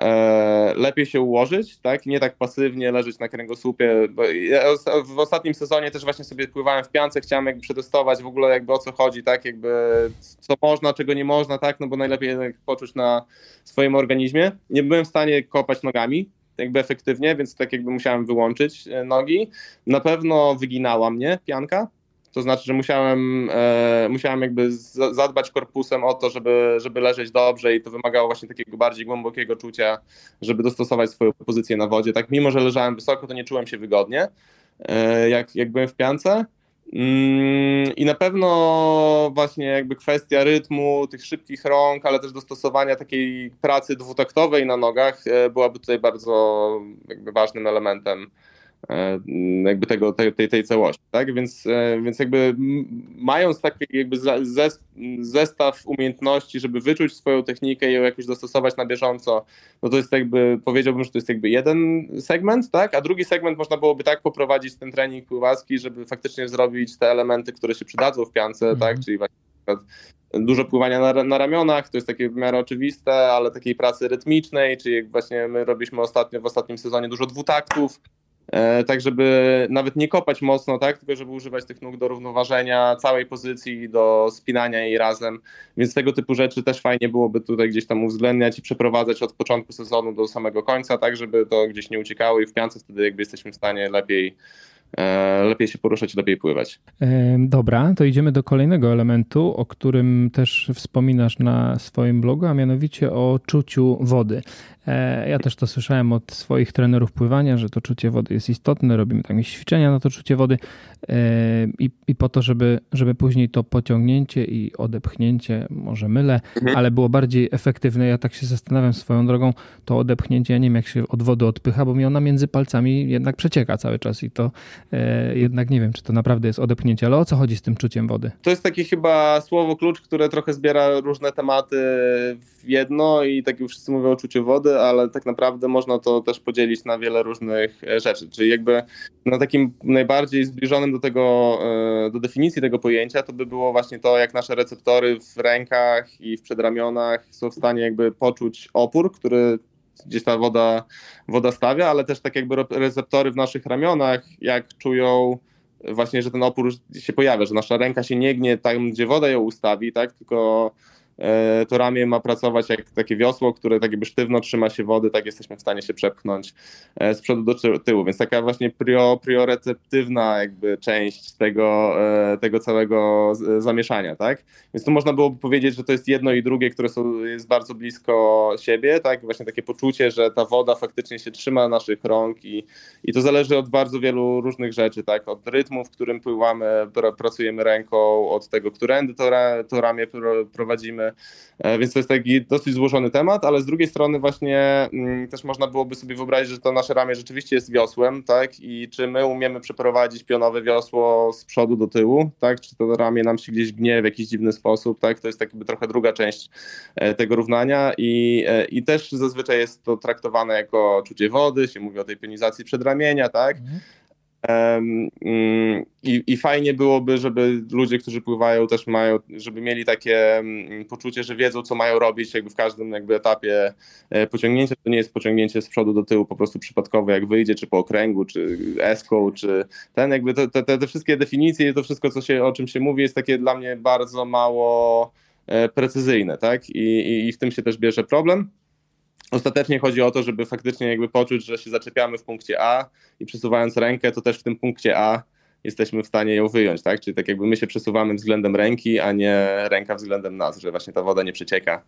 e, lepiej się ułożyć, tak? Nie tak pasywnie leżeć na kręgosłupie. Ja w ostatnim sezonie też właśnie sobie pływałem w piance, chciałem jakby przetestować w ogóle jakby o co chodzi, tak? Jakby co można, czego nie można, tak? No bo najlepiej poczuć na swoim organizmie. Nie byłem w stanie kopać nogami, jakby efektywnie, więc tak jakby musiałem wyłączyć e, nogi. Na pewno wyginała mnie pianka, to znaczy, że musiałem, e, musiałem jakby zadbać korpusem o to, żeby, żeby leżeć dobrze i to wymagało właśnie takiego bardziej głębokiego czucia, żeby dostosować swoją pozycję na wodzie. Tak, mimo że leżałem wysoko, to nie czułem się wygodnie, e, jak, jak byłem w piance. Mm, I na pewno właśnie jakby kwestia rytmu, tych szybkich rąk, ale też dostosowania takiej pracy dwutaktowej na nogach e, byłaby tutaj bardzo jakby ważnym elementem jakby tego, tej, tej całości, tak? Więc, e, więc jakby mając taki jakby zestaw umiejętności, żeby wyczuć swoją technikę i ją jakoś dostosować na bieżąco, no to jest jakby, powiedziałbym, że to jest jakby jeden segment, tak? A drugi segment można byłoby tak poprowadzić ten trening pływacki, żeby faktycznie zrobić te elementy, które się przydadzą w piance, tak? mhm. tak? Czyli właśnie dużo pływania na, na, ramionach, to jest takie w miarę oczywiste, ale takiej pracy rytmicznej, czyli jak właśnie my robiliśmy ostatnio w ostatnim sezonie dużo dwutaktów, E, tak żeby nawet nie kopać mocno, tak, tylko żeby używać tych nóg do równoważenia całej pozycji, do spinania jej razem, więc tego typu rzeczy też fajnie byłoby tutaj gdzieś tam uwzględniać i przeprowadzać od początku sezonu do samego końca, tak, żeby to gdzieś nie uciekało i w piance wtedy jakby jesteśmy w stanie lepiej E, lepiej się poruszać, lepiej pływać. E, dobra, to idziemy do kolejnego elementu, o którym też wspominasz na swoim blogu, a mianowicie o czuciu wody. E, ja też to słyszałem od swoich trenerów pływania, że to czucie wody jest istotne, robimy tam jakieś ćwiczenia na to czucie wody i, i po to, żeby, żeby później to pociągnięcie i odepchnięcie, może mylę, mhm. ale było bardziej efektywne. Ja tak się zastanawiam swoją drogą, to odepchnięcie, ja nie wiem jak się od wody odpycha, bo mi ona między palcami jednak przecieka cały czas i to E, jednak nie wiem, czy to naprawdę jest odepchnięcie, ale o co chodzi z tym czuciem wody? To jest takie chyba słowo klucz, które trochę zbiera różne tematy w jedno i tak już wszyscy mówią o czuciu wody, ale tak naprawdę można to też podzielić na wiele różnych e, rzeczy, czyli jakby na takim najbardziej zbliżonym do tego, e, do definicji tego pojęcia, to by było właśnie to, jak nasze receptory w rękach i w przedramionach są w stanie jakby poczuć opór, który gdzieś ta woda, woda stawia, ale też tak jakby receptory w naszych ramionach, jak czują właśnie, że ten opór się pojawia, że nasza ręka się nie gnie tam, gdzie woda ją ustawi, tak, tylko to ramię ma pracować jak takie wiosło, które tak jakby sztywno trzyma się wody, tak jesteśmy w stanie się przepchnąć e, z przodu do tyłu, więc taka właśnie prio, prioreceptywna jakby część tego, e, tego całego zamieszania, tak? Więc tu można byłoby powiedzieć, że to jest jedno i drugie, które są, jest bardzo blisko siebie, tak? Właśnie takie poczucie, że ta woda faktycznie się trzyma naszych rąk i, i to zależy od bardzo wielu różnych rzeczy, tak? Od rytmu, w którym pływamy, pracujemy ręką, od tego, którędy to, to ramię prowadzimy, E, więc to jest taki dosyć złożony temat, ale z drugiej strony właśnie mm, też można byłoby sobie wyobrazić, że to nasze ramię rzeczywiście jest wiosłem, tak? I czy my umiemy przeprowadzić pionowe wiosło z przodu do tyłu, tak? Czy to ramię nam się gdzieś gnie w jakiś dziwny sposób, tak? To jest jakby trochę druga część e, tego równania i, e, i też zazwyczaj jest to traktowane jako czucie wody, się mówi o tej pionizacji przedramienia, tak? Mhm. Mm, I, I fajnie byłoby, żeby ludzie, którzy pływają, też mają, żeby mieli takie mm, poczucie, że wiedzą, co mają robić jakby w każdym jakby etapie e, pociągnięcia. To nie jest pociągnięcie z przodu do tyłu po prostu przypadkowe, jak wyjdzie, czy po okręgu, czy eską, czy ten jakby te, te, te wszystkie definicje i to wszystko, co się, o czym się mówi, jest takie dla mnie bardzo mało e, precyzyjne, tak? I, i, i w tym się też bierze problem. Ostatecznie chodzi o to, żeby faktycznie jakby poczuć, że się zaczepiamy w punkcie A i przesuwając rękę, to też w tym punkcie A jesteśmy w stanie ją wyjąć, tak? Czyli tak jakby my się przesuwamy względem ręki, a nie ręka względem nas, że właśnie ta woda nie przecieka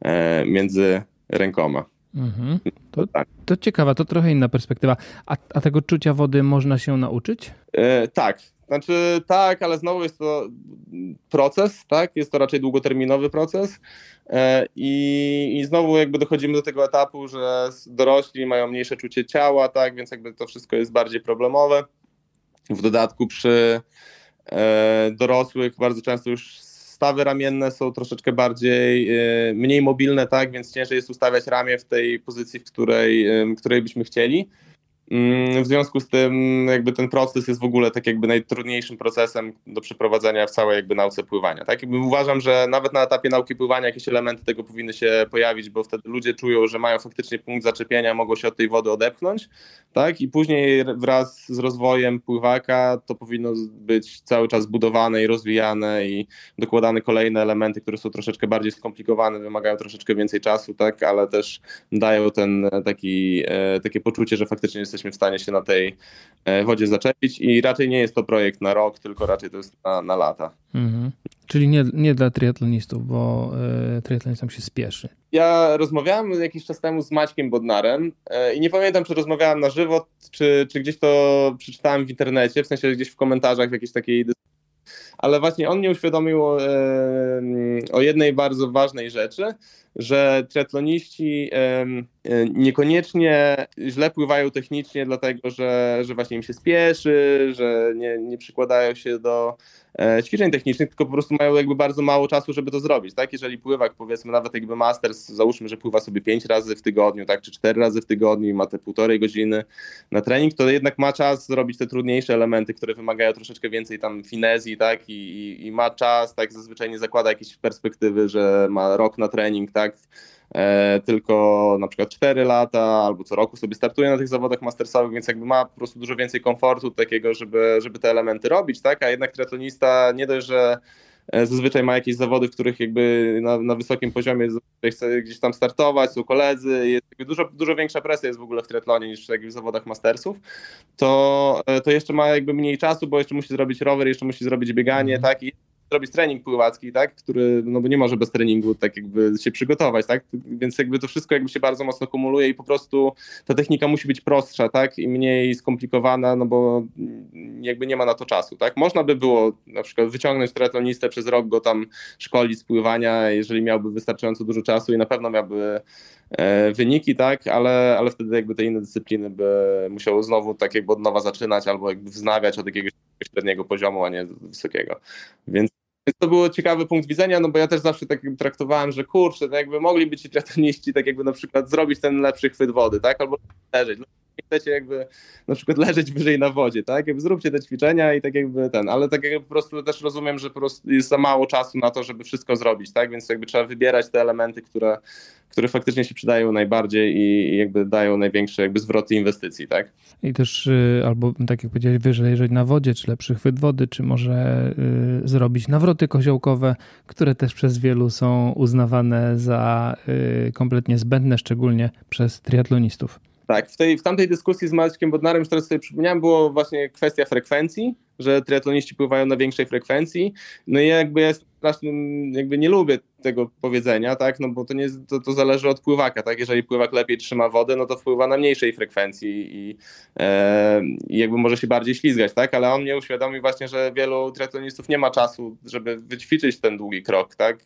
e, między rękoma. Mhm. To, tak. to ciekawa, to trochę inna perspektywa. A, a tego czucia wody można się nauczyć? E, tak, znaczy tak, ale znowu jest to proces, tak? Jest to raczej długoterminowy proces. E, I, I znowu jakby dochodzimy do tego etapu, że dorośli mają mniejsze czucie ciała, tak, więc jakby to wszystko jest bardziej problemowe. W dodatku przy e, dorosłych bardzo często już stawy ramienne są troszeczkę bardziej, e, mniej mobilne, tak, więc ciężej jest ustawiać ramię w tej pozycji, w której, w której byśmy chcieli. Mm, w związku z tym jakby ten proces jest w ogóle tak jakby najtrudniejszym procesem do przeprowadzenia w całej jakby nauce pływania. Tak jakby uważam, że nawet na etapie nauki pływania jakieś elementy tego powinny się pojawić, bo wtedy ludzie czują, że mają faktycznie punkt zaczepienia, mogą się od tej wody odepchnąć, tak? I później wraz z rozwojem pływaka to powinno być cały czas budowane i rozwijane i dokładane kolejne elementy, które są troszeczkę bardziej skomplikowane, wymagają troszeczkę więcej czasu, tak? Ale też dają ten taki, e, takie poczucie, że faktycznie jest jesteśmy w stanie się na tej e, wodzie zaczepić i raczej nie jest to projekt na rok, tylko raczej to jest na, na lata. Mhm. Czyli nie, nie dla triatlonistów, bo y, triatlonistom się spieszy. Ja rozmawiałem jakiś czas temu z Maćkiem Bodnarem y, i nie pamiętam, czy rozmawiałem na żywo, czy, czy gdzieś to przeczytałem w internecie, w sensie gdzieś w komentarzach w jakiejś takiej ale właśnie on mnie uświadomił o, o jednej bardzo ważnej rzeczy, że triatloniści niekoniecznie źle pływają technicznie, dlatego że, że właśnie im się spieszy, że nie, nie przykładają się do e, ćwiczeń technicznych, tylko po prostu mają jakby bardzo mało czasu, żeby to zrobić. Tak? Jeżeli pływak, powiedzmy nawet jakby masters, załóżmy, że pływa sobie pięć razy w tygodniu, tak, czy cztery razy w tygodniu i ma te półtorej godziny na trening, to jednak ma czas zrobić te trudniejsze elementy, które wymagają troszeczkę więcej tam finezji, tak, i, i, i ma czas, tak, zazwyczaj nie zakłada jakiejś perspektywy, że ma rok na trening, tak, e, tylko na przykład 4 lata albo co roku sobie startuje na tych zawodach mastersowych, więc jakby ma po prostu dużo więcej komfortu takiego, żeby, żeby te elementy robić, tak? A jednak triatlonista nie dość, że e, zazwyczaj ma jakieś zawody, w których jakby na, na wysokim poziomie chce gdzieś tam startować, są koledzy, jest dużo, dużo większa presja jest w ogóle w triatlonie niż w zawodach mastersów, to, e, to jeszcze ma jakby mniej czasu, bo jeszcze musi zrobić rower, jeszcze musi zrobić bieganie, mm. tak? I robić trening pływacki, tak, który, no bo nie może bez treningu tak jakby się przygotować, tak, więc jakby to wszystko jakby się bardzo mocno kumuluje i po prostu ta technika musi być prostsza, tak, i mniej skomplikowana, no bo jakby nie ma na to czasu, tak. Można by było na przykład wyciągnąć triatlonistę przez rok, go tam szkolić z pływania, jeżeli miałby wystarczająco dużo czasu i na pewno miałby e, wyniki, tak, ale, ale wtedy jakby te inne dyscypliny by musiały znowu tak jakby od nowa zaczynać albo jakby wznawiać od jakiegoś średniego poziomu, a nie wysokiego. Więc to był ciekawy punkt widzenia, no bo ja też zawsze tak traktowałem, że kurczę, to jakby mogli być ci triatloniści tak jakby na przykład zrobić ten lepszy chwyt wody, tak, albo leżeć. Chcecie jakby na przykład leżeć wyżej na wodzie, tak, jakby zróbcie te ćwiczenia i tak jakby ten, ale tak jakby po prostu też rozumiem, że po prostu jest za mało czasu na to, żeby wszystko zrobić, tak, więc jakby trzeba wybierać te elementy, które, które faktycznie się przydają najbardziej i jakby dają największe jakby zwroty inwestycji, tak. I też y, albo tak jak powiedziałeś, wyżej leżeć na wodzie, czy lepszy chwyt wody, czy może y, zrobić nawroty koziołkowe, które też przez wielu są uznawane za y, kompletnie zbędne, szczególnie przez triatlonistów. Tak, w, tej, w tamtej dyskusji z Maćkiem Bodnarem, już teraz sobie przypomniałem, było właśnie kwestia frekwencji, że triatloniści pływają na większej frekwencji. No i jakby ja strasznym, jakby nie lubię tego powiedzenia, tak, no bo to, nie, to, to zależy od pływaka, tak, jeżeli pływak lepiej trzyma wodę, no to wpływa na mniejszej frekwencji i, e, i jakby może się bardziej ślizgać, tak, ale on mnie uświadomił właśnie, że wielu triatlonistów nie ma czasu, żeby wyćwiczyć ten długi krok, tak,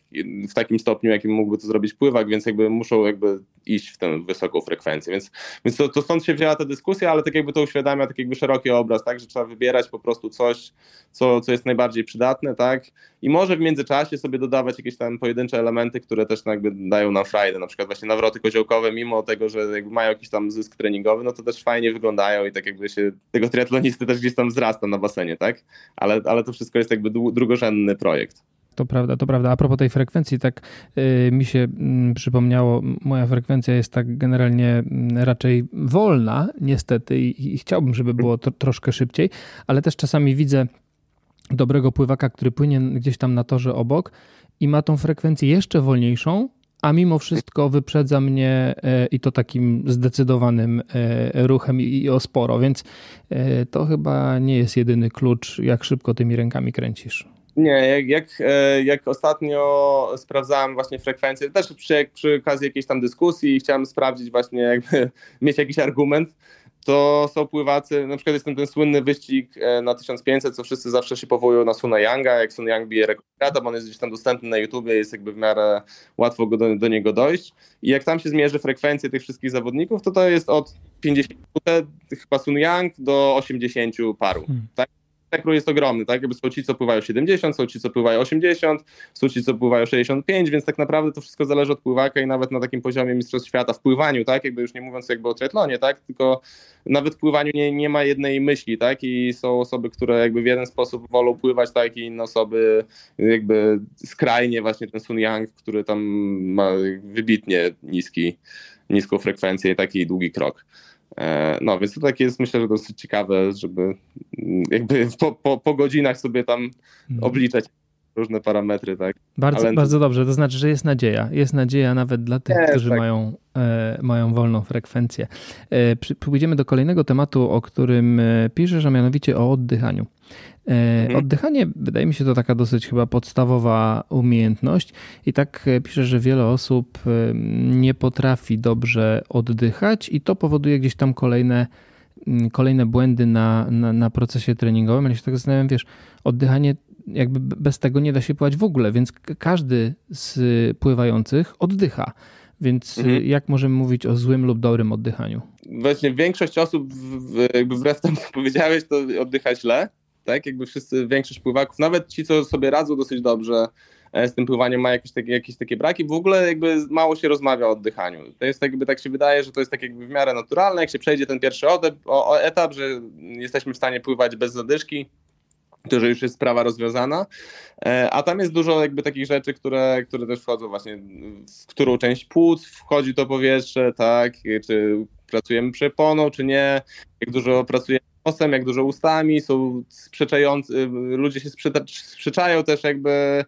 w takim stopniu, jakim mógłby to zrobić pływak, więc jakby muszą jakby iść w tę wysoką frekwencję, więc, więc to, to stąd się wzięła ta dyskusja, ale tak jakby to uświadamia tak jakby szeroki obraz, tak, że trzeba wybierać po prostu coś, co, co jest najbardziej przydatne, tak, i może w międzyczasie sobie dodawać jakieś tam pojedyncze elementy, które też jakby dają nam frajdę, na przykład właśnie nawroty koziołkowe, mimo tego, że jakby mają jakiś tam zysk treningowy, no to też fajnie wyglądają i tak jakby się tego triatlonisty też gdzieś tam wzrasta na basenie, tak? Ale, ale to wszystko jest jakby drugorzędny projekt. To prawda, to prawda. A propos tej frekwencji, tak yy, mi się yy, przypomniało, moja frekwencja jest tak generalnie yy, raczej wolna, niestety, i, i chciałbym, żeby było to troszkę szybciej, ale też czasami widzę dobrego pływaka, który płynie gdzieś tam na torze obok i ma tą frekwencję jeszcze wolniejszą, a mimo wszystko wyprzedza mnie e, i to takim zdecydowanym e, ruchem i o sporo, więc e, to chyba nie jest jedyny klucz, jak szybko tymi rękami kręcisz. Nie, jak, jak, jak ostatnio sprawdzałem właśnie frekwencję, też przy, przy okazji jakiejś tam dyskusji chciałem sprawdzić właśnie jakby mieć jakiś argument, to są pływacy, na przykład jest ten, ten słynny wyścig e, na 1500, co wszyscy zawsze się powołują na Suna Younga, jak Sun Young bije rekord świata, bo on jest gdzieś tam dostępny na YouTubie, jest jakby w miarę łatwo do, do niego dojść i jak tam się zmierzy frekwencję tych wszystkich zawodników, to to jest od 50, chyba Sun Young do 80 paru, hmm. tak? Spektrum jest ogromny, tak? Jakby są ci, co pływają 70, są ci, co pływają 80, są ci, co pływają 65, więc tak naprawdę to wszystko zależy od pływaka i nawet na takim poziomie mistrzostw świata w pływaniu, tak? Jakby już nie mówiąc jakby o triatlonie, tak? Tylko nawet w pływaniu nie, nie ma jednej myśli, tak? I są osoby, które jakby w jeden sposób wolą pływać, tak? I inne osoby jakby skrajnie właśnie ten Sun Yang, który tam ma wybitnie niski, niską frekwencję i taki długi krok. E, no, więc to takie jest myślę, że dosyć ciekawe, żeby mm, jakby po, po, po godzinach sobie tam mhm. obliczać różne parametry, tak. Bardzo, Ale... bardzo dobrze, to znaczy, że jest nadzieja. Jest nadzieja nawet dla tych, jest, którzy tak. mają, e, mają wolną frekwencję. E, pójdziemy do kolejnego tematu, o którym e, piszesz, a mianowicie o oddychaniu. E, mhm. Oddychanie, wydaje mi się, to taka dosyć chyba podstawowa umiejętność. I tak e, pisze, że wiele osób e, nie potrafi dobrze oddychać, i to powoduje gdzieś tam kolejne, mm, kolejne błędy na, na, na procesie treningowym. Ale się tak zastanawiam, wiesz, oddychanie jakby bez tego nie da się pływać w ogóle, więc każdy z pływających oddycha. Więc mhm. jak możemy mówić o złym lub dobrym oddychaniu? Właśnie większość osób, jakby wbrew temu, co powiedziałeś, to oddycha źle tak? Jakby wszyscy, większość pływaków, nawet ci, co sobie radzą dosyć dobrze e, z tym pływaniem, ma jakieś takie, jakieś takie braki. W ogóle jakby mało się rozmawia o oddychaniu. To jest jakby, tak się wydaje, że to jest tak jakby w miarę naturalne, jak się przejdzie ten pierwszy odep, o, o etap, że jesteśmy w stanie pływać bez zadyszki, to że już jest sprawa rozwiązana, e, a tam jest dużo jakby takich rzeczy, które, które też wchodzą właśnie w którą część płuc wchodzi to powietrze, tak, czy pracujemy przeponą, czy nie, jak dużo pracujemy nosem, jak dużo ustami, są sprzeczający, ludzie się sprzeczają też jakby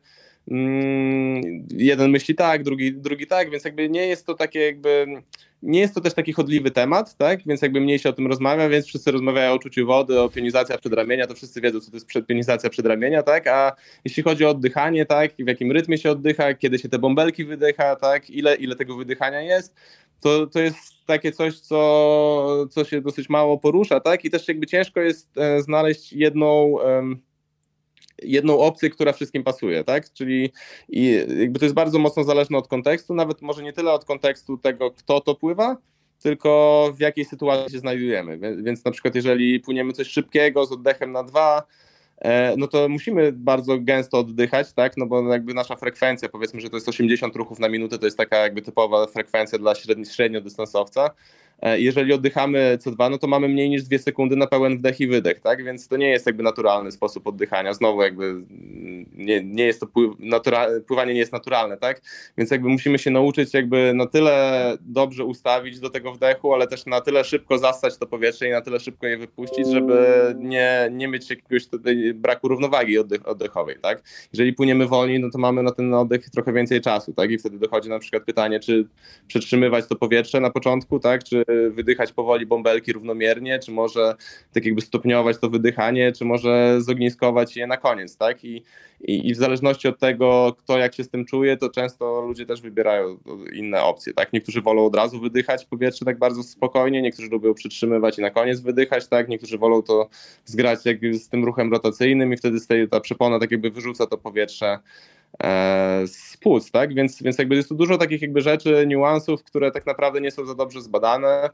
mm, jeden myśli tak, drugi, drugi tak, więc jakby nie jest to takie jakby, nie jest to też taki chodliwy temat, tak, więc jakby mniej się o tym rozmawia, więc wszyscy rozmawiają o uczuciu wody, o pionizacja przedramienia, to wszyscy wiedzą, co to jest pionizacja przedramienia, tak, a jeśli chodzi o oddychanie, tak, w jakim rytmie się oddycha, kiedy się te bąbelki wydycha, tak, ile, ile tego wydychania jest, to, to jest takie coś, co, co się dosyć mało porusza, tak? I też jakby ciężko jest e, znaleźć jedną jedną opcję, która wszystkim pasuje, tak? Czyli i jakby to jest bardzo mocno zależne od kontekstu, nawet może nie tyle od kontekstu tego, kto to pływa, tylko w jakiej sytuacji się znajdujemy. Więc na przykład jeżeli płyniemy coś szybkiego z oddechem na dwa, E, no to musimy bardzo gęsto oddychać, tak, no bo jakby nasza frekwencja, powiedzmy, że to jest 80 ruchów na minutę, to jest taka jakby typowa frekwencja dla średni, średniodystansowca, jeżeli oddychamy CO2, no to mamy mniej niż dwie sekundy na pełen wdech i wydech, tak? Więc to nie jest jakby naturalny sposób oddychania. Znowu jakby mm, nie, nie jest to pływ, pływanie nie jest naturalne, tak? Więc jakby musimy się nauczyć jakby na tyle dobrze ustawić do tego wdechu, ale też na tyle szybko zastać to powietrze i na tyle szybko je wypuścić, żeby nie, nie mieć jakiegoś braku równowagi oddech, oddechowej, tak? Jeżeli płyniemy wolniej, no to mamy na ten oddech trochę więcej czasu, tak? I wtedy dochodzi na przykład pytanie, czy przetrzymywać to powietrze na początku, tak? Czy wydychać powoli bąbelki równomiernie, czy może tak jakby stopniować to wydychanie, czy może zogniskować je na koniec, tak? I, i, i w zależności od tego, kto jak się z tym czuje, to często ludzie też wybierają inne opcje, tak? Niektórzy wolą od razu wydychać powietrze tak bardzo spokojnie, niektórzy lubią przytrzymywać i na koniec wydychać, tak? Niektórzy wolą to zgrać jakby z tym ruchem rotacyjnym i wtedy ta przepona tak jakby wyrzuca to powietrze E, z płuc, tak? Więc, więc jakby jest tu dużo takich jakby rzeczy, niuansów, które tak naprawdę nie są za dobrze zbadane.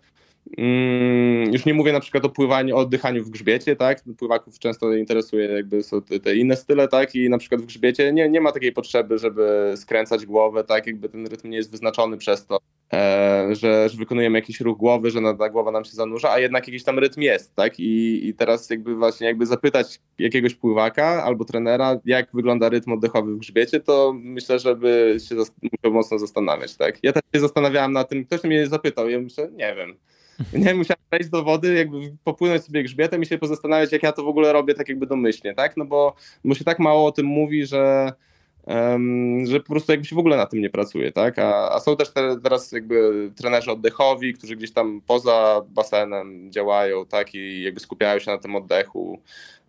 Mm, już nie mówię na przykład o pływaniu, o oddychaniu w grzbiecie, tak? Pływaków często interesuje jakby są te, te, inne style, tak? I na przykład w grzbiecie nie, nie ma takiej potrzeby, żeby skręcać głowę, tak? Jakby ten rytm nie jest wyznaczony przez to, że, że wykonujemy jakiś ruch głowy, że ta głowa nam się zanurza, a jednak jakiś tam rytm jest, tak? I, I teraz jakby właśnie jakby zapytać jakiegoś pływaka albo trenera, jak wygląda rytm oddechowy w grzbiecie, to myślę, żeby się musiał mocno zastanawiać, tak? Ja też się zastanawiałem na tym, ktoś mnie zapytał, ja myślę, nie wiem, nie musiałem wejść do wody, jakby popłynąć sobie grzbietem i się pozastanawiać, jak ja to w ogóle robię tak jakby domyślnie, tak? No bo, bo się tak mało o tym mówi, że, że po prostu jakby się w ogóle na tym nie pracuje, tak? A, a są też te, teraz jakby trenerzy oddechowi, którzy gdzieś tam poza basenem działają, tak? I jakby skupiają się na tym oddechu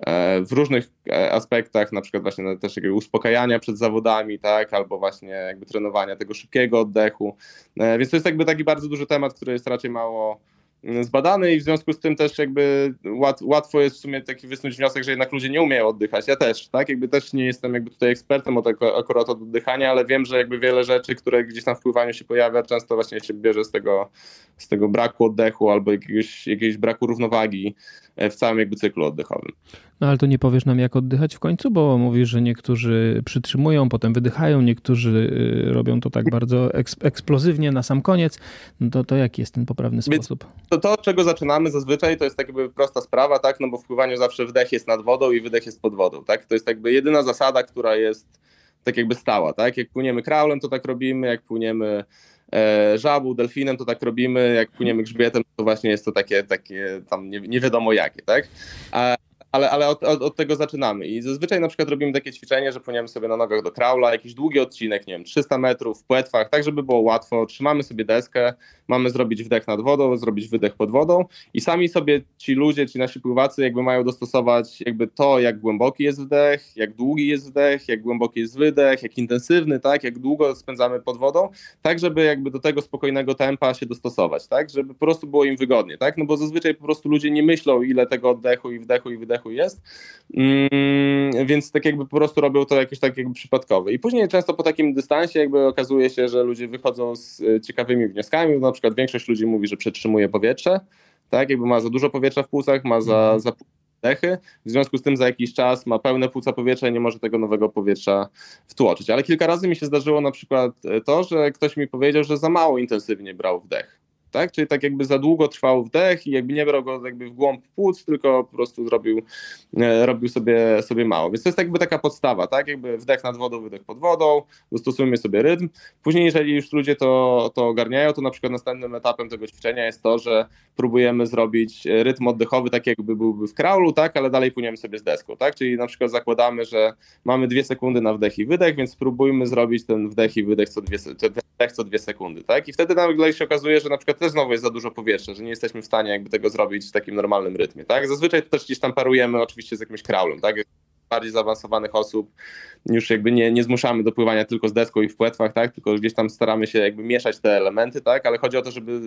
e, w różnych e, aspektach, na przykład właśnie też jakby uspokajania przed zawodami, tak? Albo właśnie jakby trenowania tego szybkiego oddechu. E, więc to jest jakby taki bardzo duży temat, który jest raczej mało zbadany i w związku z tym też jakby łat, łatwo jest w sumie taki wysnuć wniosek, że jednak ludzie nie umieją oddychać. Ja też, tak? Jakby też nie jestem jakby tutaj ekspertem od, akurat od oddychania, ale wiem, że jakby wiele rzeczy, które gdzieś tam w pływaniu się pojawia, często właśnie się bierze z tego, z tego braku oddechu albo jakiegoś, jakiegoś braku równowagi w całym jakby cyklu oddechowym. No ale to nie powiesz nam jak oddychać w końcu, bo mówisz, że niektórzy przytrzymują, potem wydychają, niektórzy y, robią to tak bardzo eksplozywnie na sam koniec. No to, to jaki jest ten poprawny sposób? To, to, czego zaczynamy zazwyczaj, to jest tak jakby prosta sprawa, tak? No bo w pływaniu zawsze wdech jest nad wodą i wydech jest pod wodą, tak? To jest jakby jedyna zasada, która jest tak jakby stała, tak? Jak płyniemy kraulem, to tak robimy, jak płyniemy e, żabu, delfinem, to tak robimy, jak płyniemy grzbietem, to właśnie jest to takie, takie tam nie, nie wiadomo jakie, tak? A ale, ale od, od, od, tego zaczynamy. I zazwyczaj na przykład robimy takie ćwiczenie, że płyniemy sobie na nogach do kraula, jakiś długi odcinek, nie wiem, 300 metrów w płetwach, tak żeby było łatwo. Trzymamy sobie deskę, mamy zrobić wdech nad wodą, zrobić wydech pod wodą i sami sobie ci ludzie, ci nasi pływacy jakby mają dostosować jakby to, jak głęboki jest wdech, jak długi jest wdech, jak głęboki jest wydech, jak intensywny, tak, jak długo spędzamy pod wodą, tak żeby jakby do tego spokojnego tempa się dostosować, tak, żeby po prostu było im wygodnie, tak, no bo zazwyczaj po prostu ludzie nie myślą, ile tego oddechu i wdechu i wydechu jest, mm, więc tak jakby po prostu robią to jakieś tak jakby przypadkowe. I później często po takim dystansie jakby okazuje się, że ludzie wychodzą z e, ciekawymi wnioskami, na przykład większość ludzi mówi, że przetrzymuje powietrze, tak, jakby ma za dużo powietrza w płucach, ma za, mhm. za dechy, w związku z tym za jakiś czas ma pełne płuca powietrza i nie może tego nowego powietrza wtłoczyć. Ale kilka razy mi się zdarzyło na przykład e, to, że ktoś mi powiedział, że za mało intensywnie brał wdech tak? Czyli tak jakby za długo trwał wdech i jakby nie brał go jakby w głąb płuc, tylko po prostu zrobił, e, robił sobie, sobie mało. Więc to jest jakby taka podstawa, tak? Jakby wdech nad wodą, wydech pod wodą, dostosujemy sobie rytm. Później, jeżeli już ludzie to, to ogarniają, to na przykład następnym etapem tego ćwiczenia jest to, że próbujemy zrobić rytm oddechowy tak jakby byłby w kraulu, tak? Ale dalej płyniemy sobie z deską, tak? Czyli na przykład zakładamy, że mamy dwie sekundy na wdech i wydech, więc spróbujmy zrobić ten wdech i wydech co dwie, co dwie sekundy, tak? I wtedy nagle się okazuje, że na przykład też znowu jest za dużo powietrza, że nie jesteśmy w stanie jakby tego zrobić w takim normalnym rytmie, tak? Zazwyczaj to też gdzieś tam parujemy oczywiście z jakimś kraulem, tak? bardziej zaawansowanych osób już jakby nie, nie zmuszamy do pływania tylko z deską i w płetwach, tak? Tylko gdzieś tam staramy się jakby mieszać te elementy, tak? Ale chodzi o to, żeby,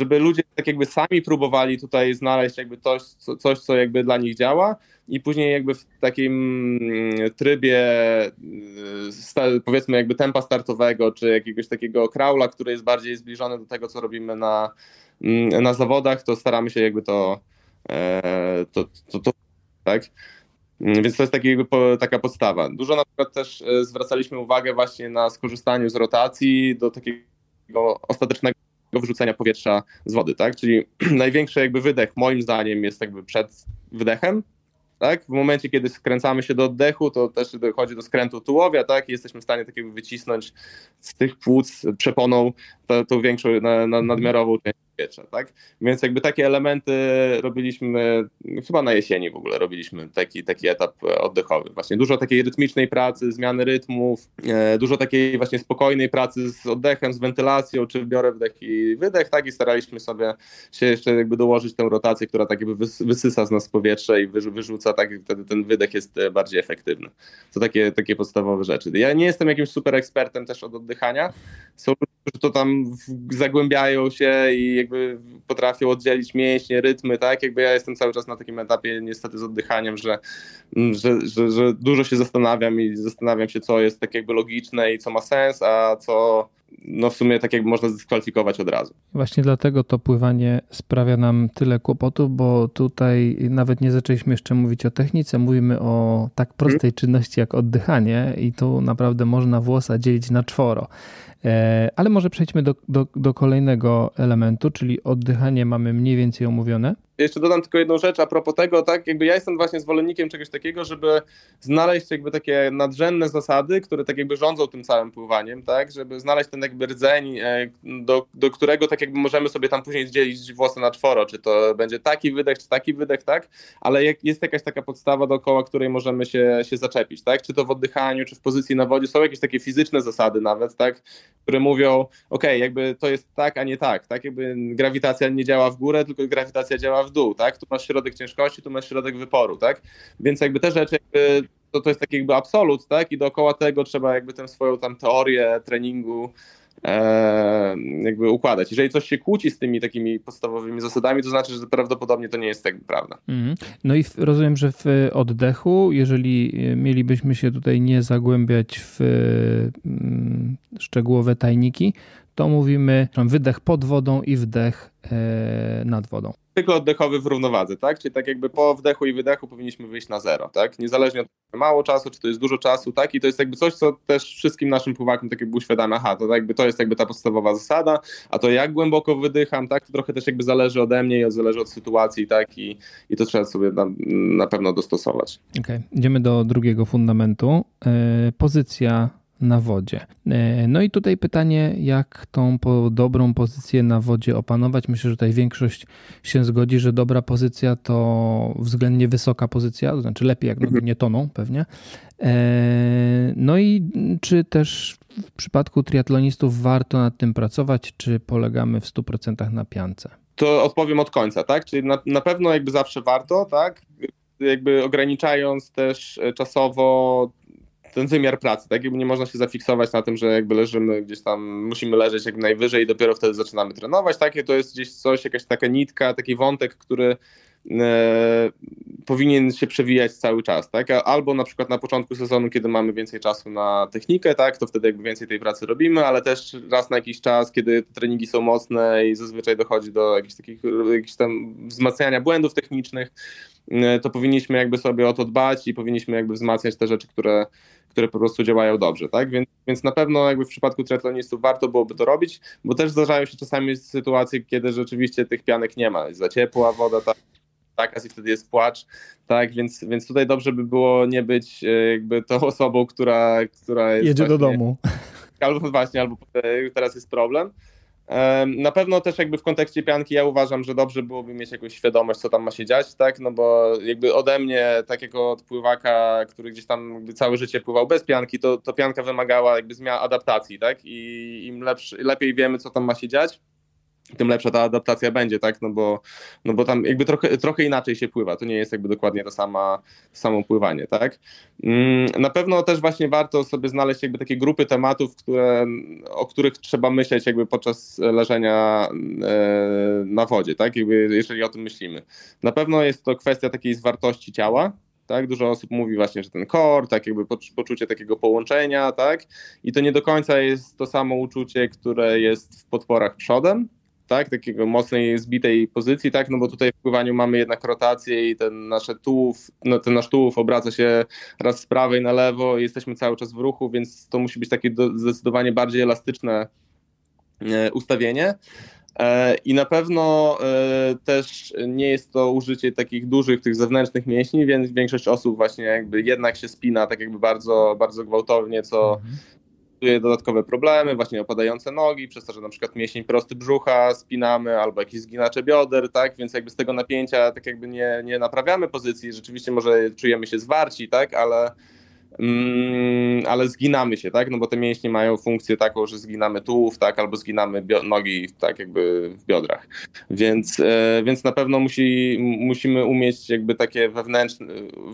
żeby ludzie tak jakby sami próbowali tutaj znaleźć jakby coś, co, coś, co jakby dla nich działa i później jakby w takim mm, trybie y, powiedzmy jakby tempa startowego, czy jakiegoś takiego kraula, który jest bardziej zbliżony do tego, co robimy na, mm, na zawodach, to staramy się jakby to, e, to, to, to tak? Mm, więc to jest taki, taka podstawa. Dużo na przykład też e, zwracaliśmy uwagę właśnie na skorzystaniu z rotacji do takiego ostatecznego wyrzucenia powietrza z wody, tak? Czyli największy jakby wydech moim zdaniem jest jakby przed wydechem, tak? W momencie, kiedy skręcamy się do oddechu, to też dochodzi do skrętu tułowia, tak? I jesteśmy w stanie tak jakby wycisnąć z tych płuc przeponą tą większą, na, na, nadmiarową część powietrza, tak? Więc jakby takie elementy robiliśmy, chyba na jesieni w ogóle robiliśmy taki, taki etap oddechowy. Właśnie dużo takiej rytmicznej pracy, zmiany rytmów, e, dużo takiej właśnie spokojnej pracy z oddechem, z wentylacją, czy biorę wdech i wydech, tak? I staraliśmy sobie się jeszcze jakby dołożyć tę rotację, która tak jakby wysysa z nas powietrze i wyrzuca, tak? Wtedy ten wydech jest e, bardziej efektywny. To takie, takie podstawowe rzeczy. Ja nie jestem jakimś super ekspertem też od oddychania. Są którzy to tam zagłębiają się i jakby potrafią oddzielić mięśnie, rytmy, tak? Jakby ja jestem cały czas na takim etapie niestety z oddychaniem, że, że, że, że dużo się zastanawiam i zastanawiam się, co jest tak jakby logiczne i co ma sens, a co no w sumie tak jakby można zdyskwalifikować od razu. Właśnie dlatego to pływanie sprawia nam tyle kłopotów, bo tutaj nawet nie zaczęliśmy jeszcze mówić o technice, mówimy o tak prostej hmm. czynności jak oddychanie i tu naprawdę można włosa dzielić na czworo. E, ale może przejdźmy do, do, do kolejnego elementu, czyli oddychanie mamy mniej więcej omówione. Jeszcze dodam tylko jedną rzecz a propos tego, tak, jakby ja jestem właśnie zwolennikiem czegoś takiego, żeby znaleźć jakby takie nadrzędne zasady, które tak jakby rządzą tym całym pływaniem, tak, żeby znaleźć ten jakby rdzeń, e, do, do którego tak jakby możemy sobie tam później zdzielić włosy na czworo, czy to będzie taki wydech, czy taki wydech, tak, ale jest jakaś taka podstawa dookoła, której możemy się, się zaczepić, tak, czy to w oddychaniu, czy w pozycji na wodzie, są jakieś takie fizyczne zasady nawet, tak, które mówią, ok, jakby to jest tak, a nie tak, tak, jakby grawitacja nie działa w górę, tylko grawitacja działa w dół, tak? Tu masz środek ciężkości, tu masz środek wyporu, tak? Więc jakby te rzeczy jakby to, to jest taki jakby absolut, tak? I dookoła tego trzeba jakby tę swoją tam teorię treningu e, jakby układać. Jeżeli coś się kłóci z tymi takimi podstawowymi zasadami, to znaczy, że prawdopodobnie to nie jest tak prawda. Mm. No i w, rozumiem, że w oddechu, jeżeli mielibyśmy się tutaj nie zagłębiać w mm, szczegółowe tajniki, to mówimy wydech pod wodą i wdech e, nad wodą cykl oddechowy w równowadze, tak? Czyli tak jakby po wdechu i wydechu powinniśmy wyjść na zero, tak? Niezależnie od mało czasu, czy to jest dużo czasu, tak? I to jest jakby coś, co też wszystkim naszym pływakom tak jakby uświadamia, aha, to jakby to jest jakby ta podstawowa zasada, a to jak głęboko wydycham, tak? To trochę też jakby zależy ode mnie i zależy od sytuacji, tak? I, i to trzeba sobie na, na pewno dostosować. Okej, okay. idziemy do drugiego fundamentu. Yy, pozycja na wodzie. E, no i tutaj pytanie, jak tą dobrą pozycję na wodzie opanować? Myślę, że tutaj większość się zgodzi, że dobra pozycja to względnie wysoka pozycja, to znaczy lepiej jak nogi mhm. nie toną pewnie. E, no i czy też w przypadku triatlonistów warto nad tym pracować, czy polegamy w 100% na piance? To odpowiem od końca, tak? Czyli na, na pewno jakby zawsze warto, tak? Jakby ograniczając też czasowo ten wymiar pracy, tak? Jakby nie można się zafiksować na tym, że jakby leżymy gdzieś tam, musimy leżeć jak najwyżej i dopiero wtedy zaczynamy trenować. Takie to jest gdzieś coś, jakaś taka nitka, taki wątek, który powinien się przewijać cały czas, tak? Albo na przykład na początku sezonu, kiedy mamy więcej czasu na technikę, tak? To wtedy jakby więcej tej pracy robimy, ale też raz na jakiś czas, kiedy treningi są mocne i zazwyczaj dochodzi do jakichś takich jakichś tam wzmacniania błędów technicznych, e, to powinniśmy jakby sobie o to dbać i powinniśmy jakby wzmacniać te rzeczy, które które po prostu działają dobrze, tak? Więc, więc na pewno jakby w przypadku triatlonistów warto byłoby to robić, bo też zdarzają się czasami sytuacje, kiedy rzeczywiście tych pianek nie ma, jest za ciepła woda, tak? Tak, i wtedy jest płacz, tak, więc, więc tutaj dobrze by było nie być e, jakby tą osobą, która, która jest jedzie właśnie, do domu. Albo właśnie, albo teraz jest problem. Na pewno też jakby w kontekście pianki ja uważam, że dobrze byłoby mieć jakąś świadomość, co tam ma się dziać, tak, no bo jakby ode mnie, takiego odpływaka, który gdzieś tam całe życie pływał bez pianki, to, to pianka wymagała jakby zmian adaptacji, tak, i im lepszy, lepiej wiemy, co tam ma się dziać, tym lepsza ta adaptacja będzie, tak? No bo, no bo tam jakby trochę, trochę inaczej się pływa. To nie jest jakby dokładnie to sama, samo pływanie, tak? Mm, na pewno też właśnie warto sobie znaleźć jakby takie grupy tematów, które, o których trzeba myśleć jakby podczas leżenia e, na wodzie, tak? Jakby, jeżeli o tym myślimy. Na pewno jest to kwestia takiej zwartości ciała, tak? Dużo osób mówi właśnie, że ten core, tak jakby poczucie takiego połączenia, tak? I to nie do końca jest to samo uczucie, które jest w podporach przodem, tak, takiego mocnej, zbitej pozycji, tak, no bo tutaj w pływaniu mamy jednak rotację i ten nasze tułów, no ten nasz tułów obraca się raz z prawej na lewo i jesteśmy cały czas w ruchu, więc to musi być takie zdecydowanie bardziej elastyczne e, ustawienie. E, I na pewno e, też nie jest to użycie takich dużych, tych zewnętrznych mięśni, więc większość osób właśnie jakby jednak się spina tak jakby bardzo, bardzo gwałtownie, co, mhm dodatkowe problemy, właśnie opadające nogi, przez to, że na przykład mięsień prosty brzucha spinamy, albo jakieś zginacze bioder, tak, więc jakby z tego napięcia tak jakby nie, nie naprawiamy pozycji, rzeczywiście może czujemy się zwarci, tak, ale Mm, ale zginamy się, tak? No bo te mięśnie mają funkcję taką, że zginamy tułów, tak? Albo zginamy nogi, tak jakby w biodrach. Więc, e, więc na pewno musi, musimy umieć jakby takie wewnętrzne,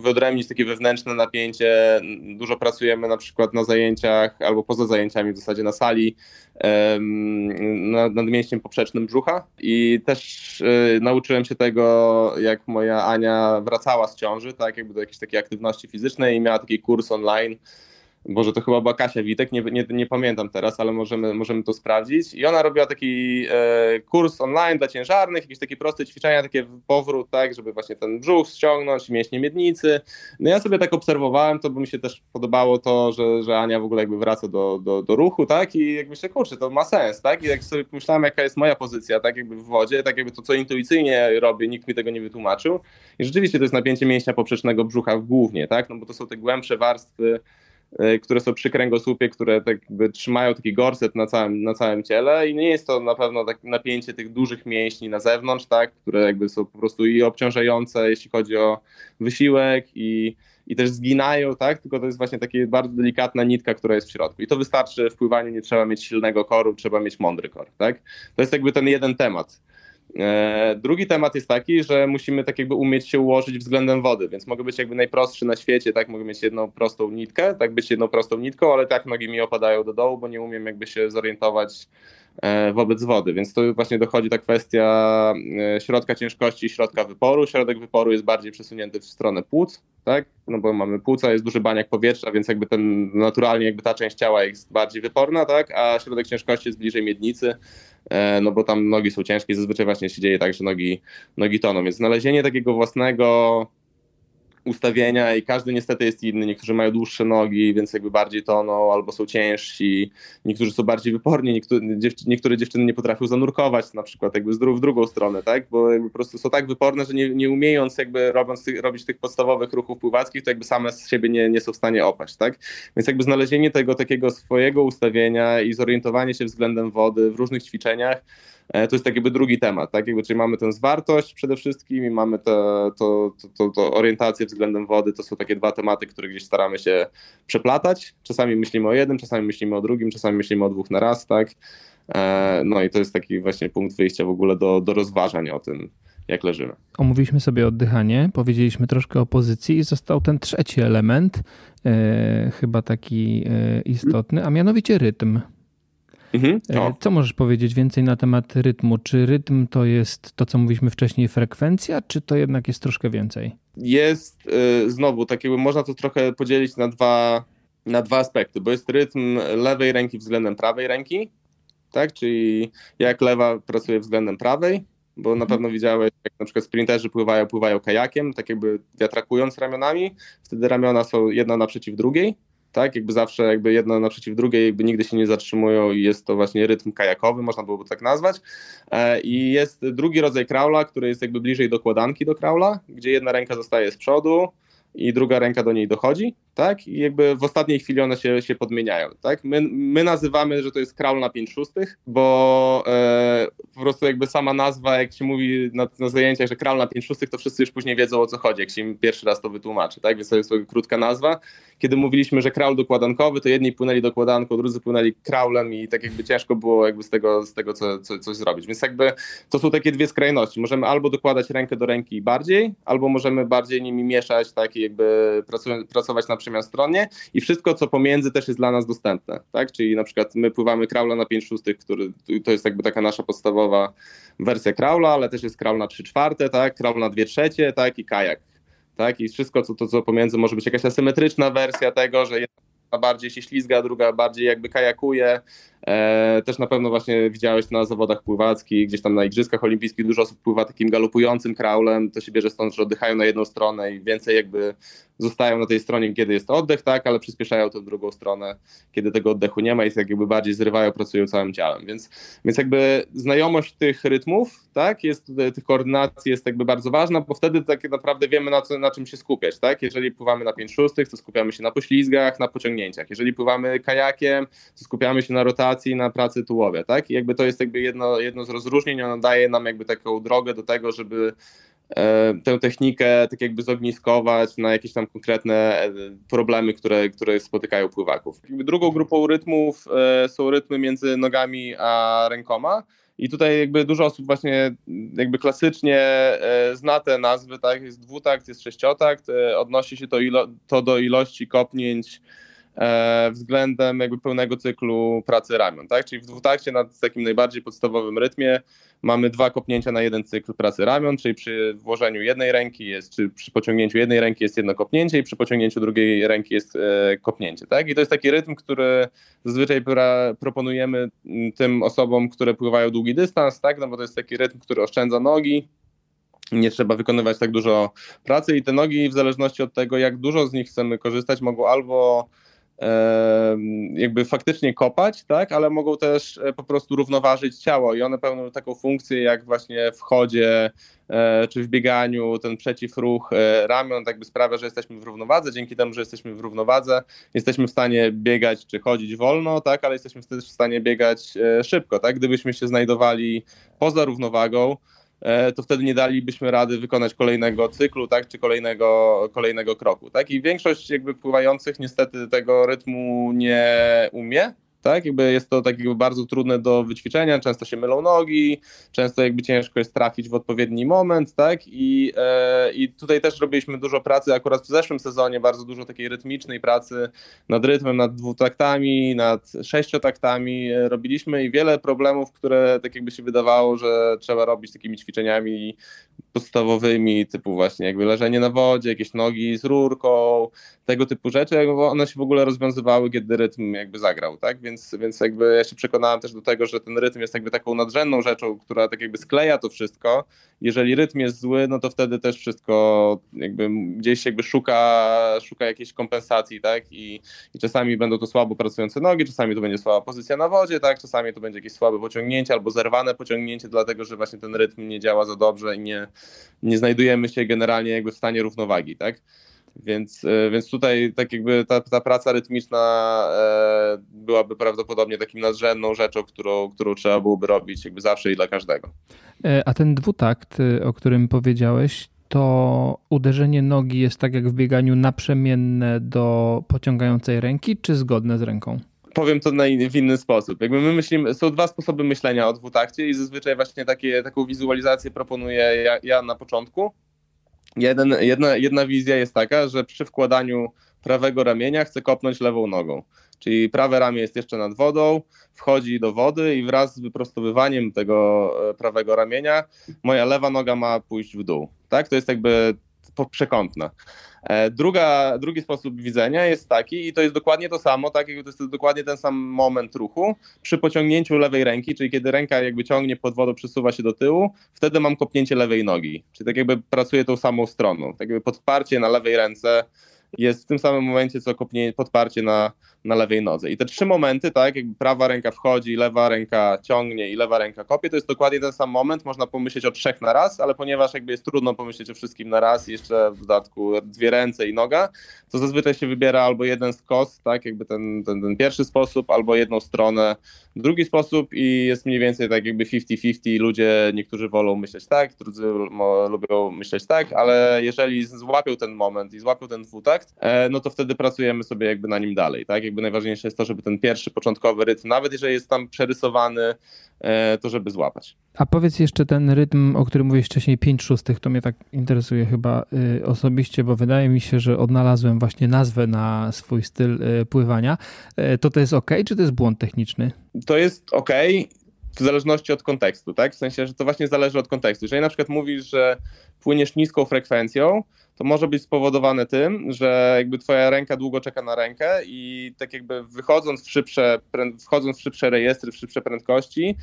wyodrębnić takie wewnętrzne napięcie. Dużo pracujemy na przykład na zajęciach albo poza zajęciami w zasadzie na sali nad, nad mięśniem poprzecznym brzucha i też e, nauczyłem się tego, jak moja Ania wracała z ciąży, tak? Jakby do jakiejś takiej aktywności fizycznej i miała taki kurs online. Boże, to chyba była Kasia Witek, nie, nie, nie, pamiętam teraz, ale możemy, możemy to sprawdzić. I ona robiła taki e, kurs online dla ciężarnych, jakieś takie proste ćwiczenia, takie powrót, tak, żeby właśnie ten brzuch ściągnąć, mięśnie miednicy. No ja sobie tak obserwowałem, to by mi się też podobało to, że, że Ania w ogóle jakby wraca do, do, do ruchu, tak, i jak myślę, kurczę, to ma sens, tak, i jak sobie pomyślałem, jaka jest moja pozycja, tak, jakby w wodzie, tak jakby to, co intuicyjnie robię, nikt mi tego nie wytłumaczył. I rzeczywiście to jest napięcie mięśnia poprzecznego brzucha głównie, tak, no bo to są te głębsze warstwy które są przy kręgosłupie, które tak jakby trzymają taki gorset na całym, na całym ciele i nie jest to na pewno tak napięcie tych dużych mięśni na zewnątrz, tak, które jakby są po prostu i obciążające, jeśli chodzi o wysiłek i, i też zginają, tak, tylko to jest właśnie taka bardzo delikatna nitka, która jest w środku i to wystarczy w pływaniu, nie trzeba mieć silnego koru, trzeba mieć mądry kor, tak. To jest jakby ten jeden temat. E, drugi temat jest taki, że musimy tak jakby umieć się ułożyć względem wody, więc mogę być jakby najprostszy na świecie, tak, mogę mieć jedną prostą nitkę, tak? Być jedną prostą nitką, ale tak nogi mi opadają do dołu, bo nie umiem jakby się zorientować e, wobec wody, więc to właśnie dochodzi ta kwestia e, środka ciężkości i środka wyporu. Środek wyporu jest bardziej przesunięty w stronę płuc, tak, no bo mamy płuca, jest duży baniak powietrza, więc jakby ten naturalnie jakby ta część ciała jest bardziej wyporna, tak, a środek ciężkości jest bliżej miednicy, no bo tam nogi są ciężkie i zazwyczaj właśnie się dzieje tak, że nogi, nogi toną. Więc znalezienie takiego własnego ustawienia i każdy niestety jest inny. Niektórzy mają dłuższe nogi, więc jakby bardziej toną albo są ciężsi. Niektórzy są bardziej wyporni, niektóre, niektóre dziewczyny nie potrafią zanurkować na przykład jakby w drugą stronę, tak? Bo jakby po prostu są tak wyporne, że nie, nie umiejąc jakby robiąc robić tych podstawowych ruchów pływackich, to jakby same z siebie nie, nie są w stanie opaść, tak? Więc jakby znalezienie tego takiego swojego ustawienia i zorientowanie się względem wody w różnych ćwiczeniach, to jest tak jakby drugi temat, tak? Jakby, czyli mamy tę zwartość przede wszystkim i mamy to, to, to, to orientację względem wody, to są takie dwa tematy, które gdzieś staramy się przeplatać. Czasami myślimy o jednym, czasami myślimy o drugim, czasami myślimy o dwóch na raz, tak? E, no i to jest taki właśnie punkt wyjścia w ogóle do, do rozważań o tym, jak leżymy. Omówiliśmy sobie oddychanie, powiedzieliśmy troszkę o pozycji i został ten trzeci element, e, chyba taki e, istotny, a mianowicie rytm. Mhm. E, co możesz powiedzieć więcej na temat rytmu? Czy rytm to jest to, co mówiliśmy wcześniej, frekwencja, czy to jednak jest troszkę więcej? Jest y, znowu, tak jakby można to trochę podzielić na dwa, na dwa aspekty, bo jest rytm lewej ręki względem prawej ręki, tak? Czyli jak lewa pracuje względem prawej, bo na mhm. pewno widziałeś, jak na przykład sprinterzy pływają, pływają kajakiem, tak jakby wiatrakując ramionami, wtedy ramiona są jedna naprzeciw drugiej tak? Jakby zawsze jakby jedna naprzeciw drugiej, jakby nigdy się nie zatrzymują i jest to właśnie rytm kajakowy, można byłoby tak nazwać. E, I jest drugi rodzaj kraula, który jest jakby bliżej dokładanki do kraula, gdzie jedna ręka zostaje z przodu i druga ręka do niej dochodzi tak? I jakby w ostatniej chwili one się, się podmieniają, tak? My, my nazywamy, że to jest kraul na 5 szóstych, bo e, po prostu jakby sama nazwa, jak się mówi na, na zajęciach, że kraul na 5 szóstych, to wszyscy już później wiedzą o co chodzi, jak się im pierwszy raz to wytłumaczy, tak? Więc to jest krótka nazwa. Kiedy mówiliśmy, że kraul dokładankowy, to jedni płynęli dokładanką, drudzy płynęli kraulem i tak jakby ciężko było jakby z tego, z tego co, co, coś zrobić. Więc jakby to są takie dwie skrajności. Możemy albo dokładać rękę do ręki bardziej, albo możemy bardziej nimi mieszać, tak? I jakby pracować na przemian stronie i wszystko, co pomiędzy też jest dla nas dostępne, tak? Czyli na przykład my pływamy kraula na 5 szóstych, który to jest jakby taka nasza podstawowa wersja kraula, ale też jest kraul na 3 czwarte, tak? Kraul na 2 trzecie, tak? I kajak, tak? I wszystko, co, to, co pomiędzy może być jakaś asymetryczna wersja tego, że bardziej się ślizga, druga bardziej jakby kajakuje, E, też na pewno właśnie widziałeś na zawodach pływackich, gdzieś tam na Igrzyskach Olimpijskich dużo osób pływa takim galopującym kraulem, to się bierze stąd, że oddychają na jedną stronę i więcej jakby zostają na tej stronie, kiedy jest oddech, tak, ale przyspieszają tę drugą stronę, kiedy tego oddechu nie ma i tak jakby bardziej zrywają, pracują całym ciałem, więc, więc jakby znajomość tych rytmów, tak, jest, tych koordynacji jest jakby bardzo ważna, bo wtedy tak naprawdę wiemy na, co, na czym się skupiać, tak, jeżeli pływamy na 5 szóstych, to skupiamy się na poślizgach, na pociągnięciach, jeżeli pływamy kajakiem, to skupiamy się na rotacji, na pracy tułowia, tak? I jakby to jest jakby jedno, jedno z rozróżnień, ono daje nam jakby taką drogę do tego, żeby tę technikę tak jakby zogniskować na jakieś tam konkretne e, problemy, które, które spotykają pływaków. Drugą grupą rytmów e, są rytmy między nogami a rękoma. I tutaj jakby dużo osób właśnie jakby klasycznie zna te nazwy, tak? Jest dwutakt, jest sześciotakt, odnosi się to, ilo, to do ilości kopnięć E, względem jakby pełnego cyklu pracy ramion, tak? Czyli w dwutakcie na takim najbardziej podstawowym rytmie mamy dwa kopnięcia na jeden cykl pracy ramion, czyli przy włożeniu jednej ręki jest, czy przy pociągnięciu jednej ręki jest jedno kopnięcie i przy pociągnięciu drugiej ręki jest e, kopnięcie, tak? I to jest taki rytm, który zazwyczaj pra, proponujemy tym osobom, które pływają długi dystans, tak? No bo to jest taki rytm, który oszczędza nogi, nie trzeba wykonywać tak dużo pracy i te nogi w zależności od tego, jak dużo z nich chcemy korzystać, mogą albo jakby faktycznie kopać, tak, ale mogą też e, po prostu równoważyć ciało i one pełnią taką funkcję jak właśnie w chodzie e, czy w bieganiu, ten przeciwruch e, ramion tak by sprawia, że jesteśmy w równowadze, dzięki temu, że jesteśmy w równowadze, jesteśmy w stanie biegać czy chodzić wolno, tak, ale jesteśmy też w stanie biegać szybko, tak, gdybyśmy się znajdowali poza równowagą, to wtedy nie dalibyśmy rady wykonać kolejnego cyklu, tak, czy kolejnego, kolejnego kroku, tak, i większość jakby pływających niestety tego rytmu nie umie, tak? Jakby jest to tak bardzo trudne do wyćwiczenia, często się mylą nogi, często jakby ciężko jest trafić w odpowiedni moment, tak? I, e, i tutaj też robiliśmy dużo pracy, akurat w zeszłym sezonie bardzo dużo takiej rytmicznej pracy nad rytmem, nad dwutaktami, nad sześciotaktami e, robiliśmy i wiele problemów, które tak jakby się wydawało, że trzeba robić takimi ćwiczeniami podstawowymi, typu właśnie jakby leżenie na wodzie, jakieś nogi z rurką, tego typu rzeczy, one się w ogóle rozwiązywały, kiedy rytm jakby zagrał, tak? Więc, więc jakby ja się przekonałem też do tego, że ten rytm jest jakby taką nadrzędną rzeczą, która tak jakby skleja to wszystko. Jeżeli rytm jest zły, no to wtedy też wszystko jakby gdzieś jakby szuka, szuka jakiejś kompensacji, tak? I, I czasami będą to słabo pracujące nogi, czasami to będzie słaba pozycja na wodzie, tak? Czasami to będzie jakieś słabe pociągnięcie albo zerwane pociągnięcie, dlatego że właśnie ten rytm nie działa za dobrze i nie, nie znajdujemy się generalnie jakby w stanie równowagi, tak? Więc, e, więc tutaj tak jakby ta, ta praca rytmiczna e, byłaby prawdopodobnie takim nadrzędną rzeczą, którą, którą trzeba byłoby robić jakby zawsze i dla każdego. E, a ten dwutakt, o którym powiedziałeś, to uderzenie nogi jest tak jak w bieganiu naprzemienne do pociągającej ręki, czy zgodne z ręką? powiem to na in, w inny sposób. Jakby my myślimy, są dwa sposoby myślenia o dwutakcie i zazwyczaj właśnie takie, taką wizualizację proponuję ja, ja na początku. Jeden, jedna, jedna wizja jest taka, że przy wkładaniu prawego ramienia chcę kopnąć lewą nogą. Czyli prawe ramię jest jeszcze nad wodą, wchodzi do wody i wraz z wyprostowywaniem tego e, prawego ramienia moja lewa noga ma pójść w dół. Tak? To jest jakby przekątna. E, druga, drugi sposób widzenia jest taki, i to jest dokładnie to samo, tak, to jest dokładnie ten sam moment ruchu, przy pociągnięciu lewej ręki, czyli kiedy ręka jakby ciągnie pod wodą, przesuwa się do tyłu, wtedy mam kopnięcie lewej nogi, czyli tak jakby pracuję tą samą stroną, tak jakby podparcie na lewej ręce jest w tym samym momencie, co kopnięcie, podparcie na, na lewej nodze. I te trzy momenty, tak, jakby prawa ręka wchodzi, lewa ręka ciągnie i lewa ręka kopie, to jest dokładnie ten sam moment. Można pomyśleć o trzech na raz, ale ponieważ jakby jest trudno pomyśleć o wszystkim na raz, jeszcze w dodatku dwie ręce i noga, to zazwyczaj się wybiera albo jeden z kos, tak, jakby ten, ten, ten pierwszy sposób, albo jedną stronę, drugi sposób i jest mniej więcej tak jakby 50-50. Ludzie, niektórzy wolą myśleć tak, drudzy lubią myśleć tak, ale jeżeli złapią ten moment i złapią ten dwutakt, e, no to wtedy pracujemy sobie jakby na nim dalej, tak, jakby najważniejsze jest to, żeby ten pierwszy początkowy rytm, nawet jeżeli jest tam przerysowany, e, to żeby złapać. A powiedz jeszcze ten rytm, o którym mówiłeś wcześniej, 5 szóstych, to mnie tak interesuje chyba y, osobiście, bo wydaje mi się, że odnalazłem właśnie nazwę na swój styl y, pływania. Y, to to jest ok, czy to jest błąd techniczny? To jest ok, w zależności od kontekstu, tak? W sensie, że to właśnie zależy od kontekstu. Jeżeli na przykład mówisz, że płyniesz niską frekwencją, to może być spowodowane tym, że jakby twoja ręka długo czeka na rękę i tak jakby wychodząc w szybsze, wchodząc w szybsze rejestry, w szybsze prędkości,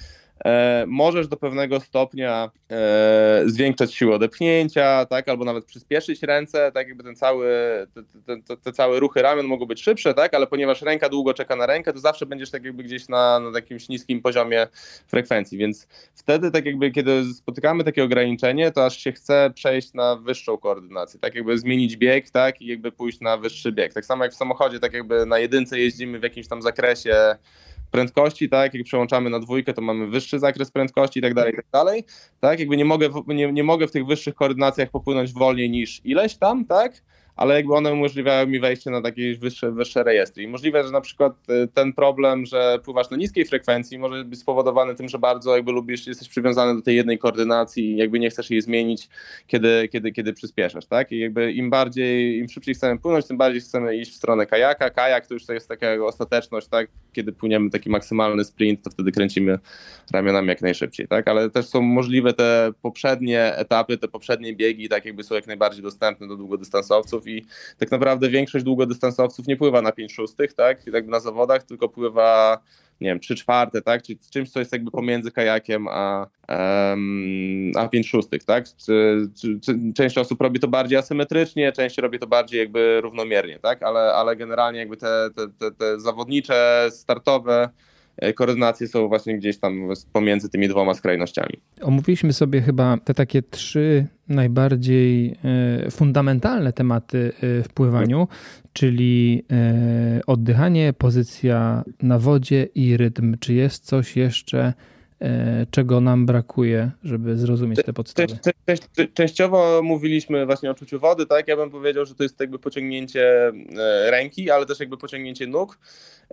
możesz do pewnego stopnia e, zwiększać siłę odepchnięcia, tak, albo nawet przyspieszyć ręce, tak? Jakby ten cały, te, te, te, całe ruchy ramion mogą być szybsze, tak, ale ponieważ ręka długo czeka na rękę, to zawsze będziesz tak jakby gdzieś na, na jakimś niskim poziomie frekwencji, więc wtedy tak jakby kiedy spotykamy takie ograniczenie, to aż się chce przejść na wyższą koordynację, tak? Jakby zmienić bieg, tak, i jakby pójść na wyższy bieg. Tak samo jak w samochodzie, tak jakby na jedynce jeździmy w jakimś tam zakresie prędkości, tak, jak przełączamy na dwójkę, to mamy wyższy zakres prędkości i tak dalej, i tak dalej, tak, jakby nie mogę, nie, nie mogę w tych wyższych koordynacjach popłynąć wolniej niż ileś tam, tak, ale jakby one umożliwiają mi wejście na takie wyższe, wyższe rejestry. I możliwe, że na przykład y, ten problem, że pływasz na niskiej frekwencji może być spowodowany tym, że bardzo jakby lubisz, jesteś przywiązany do tej jednej koordynacji i jakby nie chcesz jej zmienić, kiedy, kiedy, kiedy przyspieszasz, tak? I jakby im bardziej, im szybciej chcemy płynąć, tym bardziej chcemy iść w stronę kajaka. Kajak to już to jest taka ostateczność, tak? Kiedy płyniemy taki maksymalny sprint, to wtedy kręcimy ramionami jak najszybciej, tak? Ale też są możliwe te poprzednie etapy, te poprzednie biegi, tak jakby są jak najbardziej dostępne do długodystansowców i tak naprawdę większość długodystansowców nie pływa na 5 szóstych, tak, jakby na zawodach, tylko pływa nie wiem, 3 czwarte, tak, czyli czymś, co jest jakby pomiędzy kajakiem a, um, a 5 szóstych, tak, czy, czy, czy, część osób robi to bardziej asymetrycznie, część robi to bardziej jakby równomiernie, tak, ale, ale generalnie jakby te, te, te, te zawodnicze, startowe koordynacje są właśnie gdzieś tam pomiędzy tymi dwoma skrajnościami. Omówiliśmy sobie chyba te takie trzy najbardziej e, fundamentalne tematy e, w pływaniu, czyli oddychanie, pozycja na wodzie i rytm. Czy jest coś jeszcze, czego nam brakuje, żeby zrozumieć te podstawy? częściowo mówiliśmy właśnie o czuciu wody, tak? Ja bym powiedział, że to jest jakby pociągnięcie ręki, ale też jakby pociągnięcie nóg.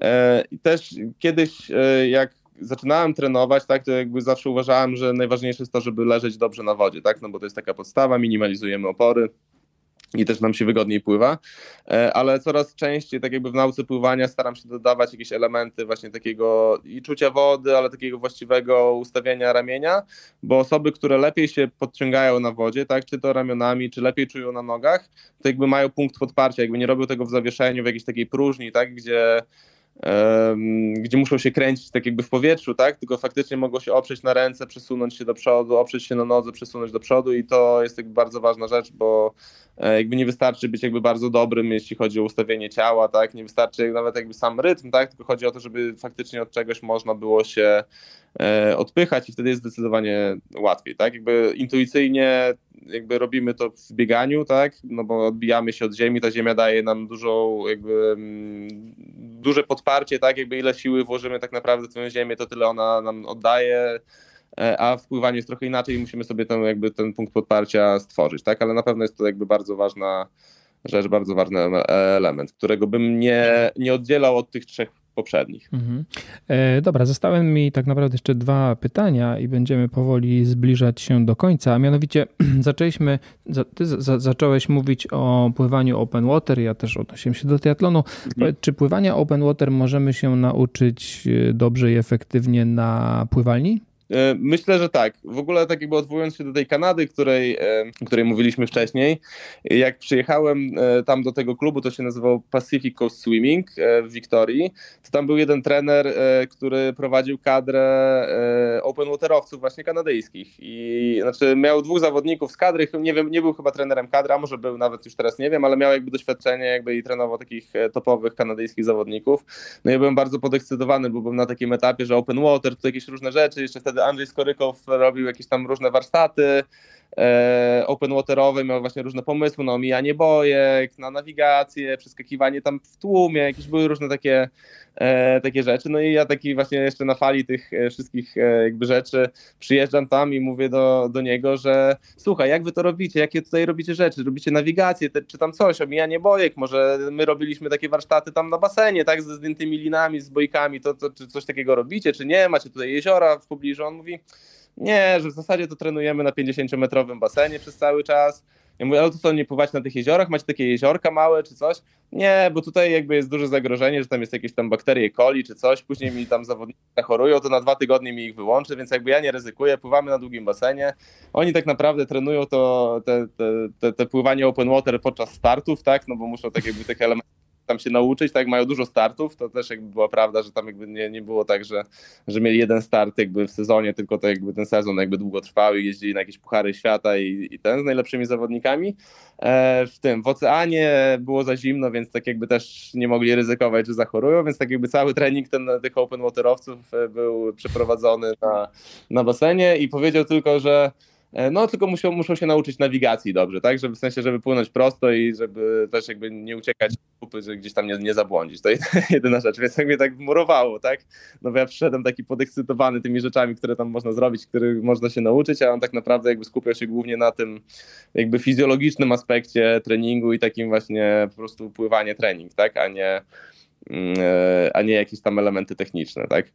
E, I też kiedyś, e, jak zaczynałem trenować, tak, to jakby zawsze uważałem, że najważniejsze jest to, żeby leżeć dobrze na wodzie, tak, no bo to jest taka podstawa, minimalizujemy opory. I też nam się wygodniej pływa, e, ale coraz częściej, tak jakby w nauce pływania, staram się dodawać jakieś elementy właśnie takiego i czucia wody, ale takiego właściwego ustawienia ramienia, bo osoby, które lepiej się podciągają na wodzie, tak, czy to ramionami, czy lepiej czują na nogach, to jakby mają punkt podparcia, jakby nie robią tego w zawieszeniu, w jakiejś takiej próżni, tak, gdzie gdzie muszą się kręcić tak jakby w powietrzu, tak? Tylko faktycznie mogą się oprzeć na ręce, przesunąć się do przodu, oprzeć się na nodze, przesunąć do przodu i to jest jakby bardzo ważna rzecz, bo jakby nie wystarczy być jakby bardzo dobrym, jeśli chodzi o ustawienie ciała, tak? Nie wystarczy nawet jakby sam rytm, tak? Tylko chodzi o to, żeby faktycznie od czegoś można było się e, odpychać i wtedy jest zdecydowanie łatwiej, tak? Jakby intuicyjnie jakby robimy to w bieganiu, tak? No bo odbijamy się od ziemi, ta ziemia daje nam dużą jakby mm, duże podparcie, tak? Jakby ile siły włożymy tak naprawdę w tę ziemię, to tyle ona nam oddaje e, a w pływaniu jest trochę inaczej i musimy sobie ten, jakby ten punkt podparcia stworzyć, tak? Ale na pewno jest to jakby bardzo ważna rzecz, bardzo ważny element, którego bym nie, nie oddzielał od tych trzech poprzednich. Mhm. E, dobra, zostały mi tak naprawdę jeszcze dwa pytania i będziemy powoli zbliżać się do końca. A mianowicie zaczęliśmy, ty zacząłeś mówić o pływaniu open water, ja też odnosiłem się do triatlonu. Mhm. Czy pływania open water możemy się nauczyć e, dobrze i efektywnie na pływalni? E, myślę, że tak. W ogóle tak jakby odwołując się do tej Kanady, której, e, której mówiliśmy wcześniej, jak przyjechałem e, tam do tego klubu, to się nazywał Pacific Coast Swimming w Wiktorii, to tam był jeden trener, który prowadził kadrę open waterowców właśnie kanadyjskich i znaczy miał dwóch zawodników z kadry, nie wiem, nie był chyba trenerem kadry, a może był nawet już teraz nie wiem, ale miał jakby doświadczenie jakby i trenował takich topowych kanadyjskich zawodników. No i byłem bardzo podekscytowany, bo byłem na takim etapie, że open water, to jakieś różne rzeczy, jeszcze wtedy wtedy Andrzej Skorykow robił jakieś tam różne warsztaty e, open waterowe, miał właśnie różne pomysły na omijanie bojek, na nawigację, przeskakiwanie tam w tłumie, jakieś były różne takie, e, takie rzeczy. No i ja taki właśnie jeszcze na fali tych e, wszystkich jakby rzeczy przyjeżdżam tam i mówię do, do niego, że słuchaj, jak wy to robicie, jakie tutaj robicie rzeczy, robicie nawigację, te, czy tam coś, omijanie bojek, może my robiliśmy takie warsztaty tam na basenie, tak, ze zdjętymi linami, z bojkami, to, to czy coś takiego robicie, czy nie, macie tutaj jeziora w pobliżu, on mówi, nie, że w zasadzie to trenujemy na 50-metrowym basenie przez cały czas. Ja mówię, ale to co, nie pływać na tych jeziorach? Macie takie jeziorka małe czy coś? Nie, bo tutaj jakby jest duże zagrożenie, że tam jest jakieś tam bakterie coli czy coś, później mi tam zawodnicy chorują, to na dwa tygodnie mi ich wyłączy, więc jakby ja nie ryzykuję, pływamy na długim basenie. Oni tak naprawdę trenują to, te, te, te, te pływanie open water podczas startów, tak, no bo muszą tak jakby tych elementów tam się nauczyć, tak mają dużo startów, to też jakby była prawda, że tam jakby nie, nie było tak, że, że mieli jeden start jakby w sezonie, tylko to jakby ten sezon jakby długo trwał i jeździli na jakieś puchary świata i, i ten z najlepszymi zawodnikami. E, w tym, w oceanie było za zimno, więc tak jakby też nie mogli ryzykować, że zachorują, więc tak jakby cały trening ten tych open waterowców e, był przeprowadzony na, na basenie i powiedział tylko, że no tylko muszą, muszą się nauczyć nawigacji dobrze, tak? Żeby w sensie, żeby płynąć prosto i żeby też jakby nie uciekać kupy, że gdzieś tam nie, nie zabłądzić. To jedyna rzecz, więc jak mnie tak murowało, tak? No bo ja przyszedłem taki podekscytowany tymi rzeczami, które tam można zrobić, których można się nauczyć, a on tak naprawdę jakby skupiał się głównie na tym jakby fizjologicznym aspekcie treningu i takim właśnie po prostu pływanie trening, tak? A nie e, a nie jakieś tam elementy techniczne, tak?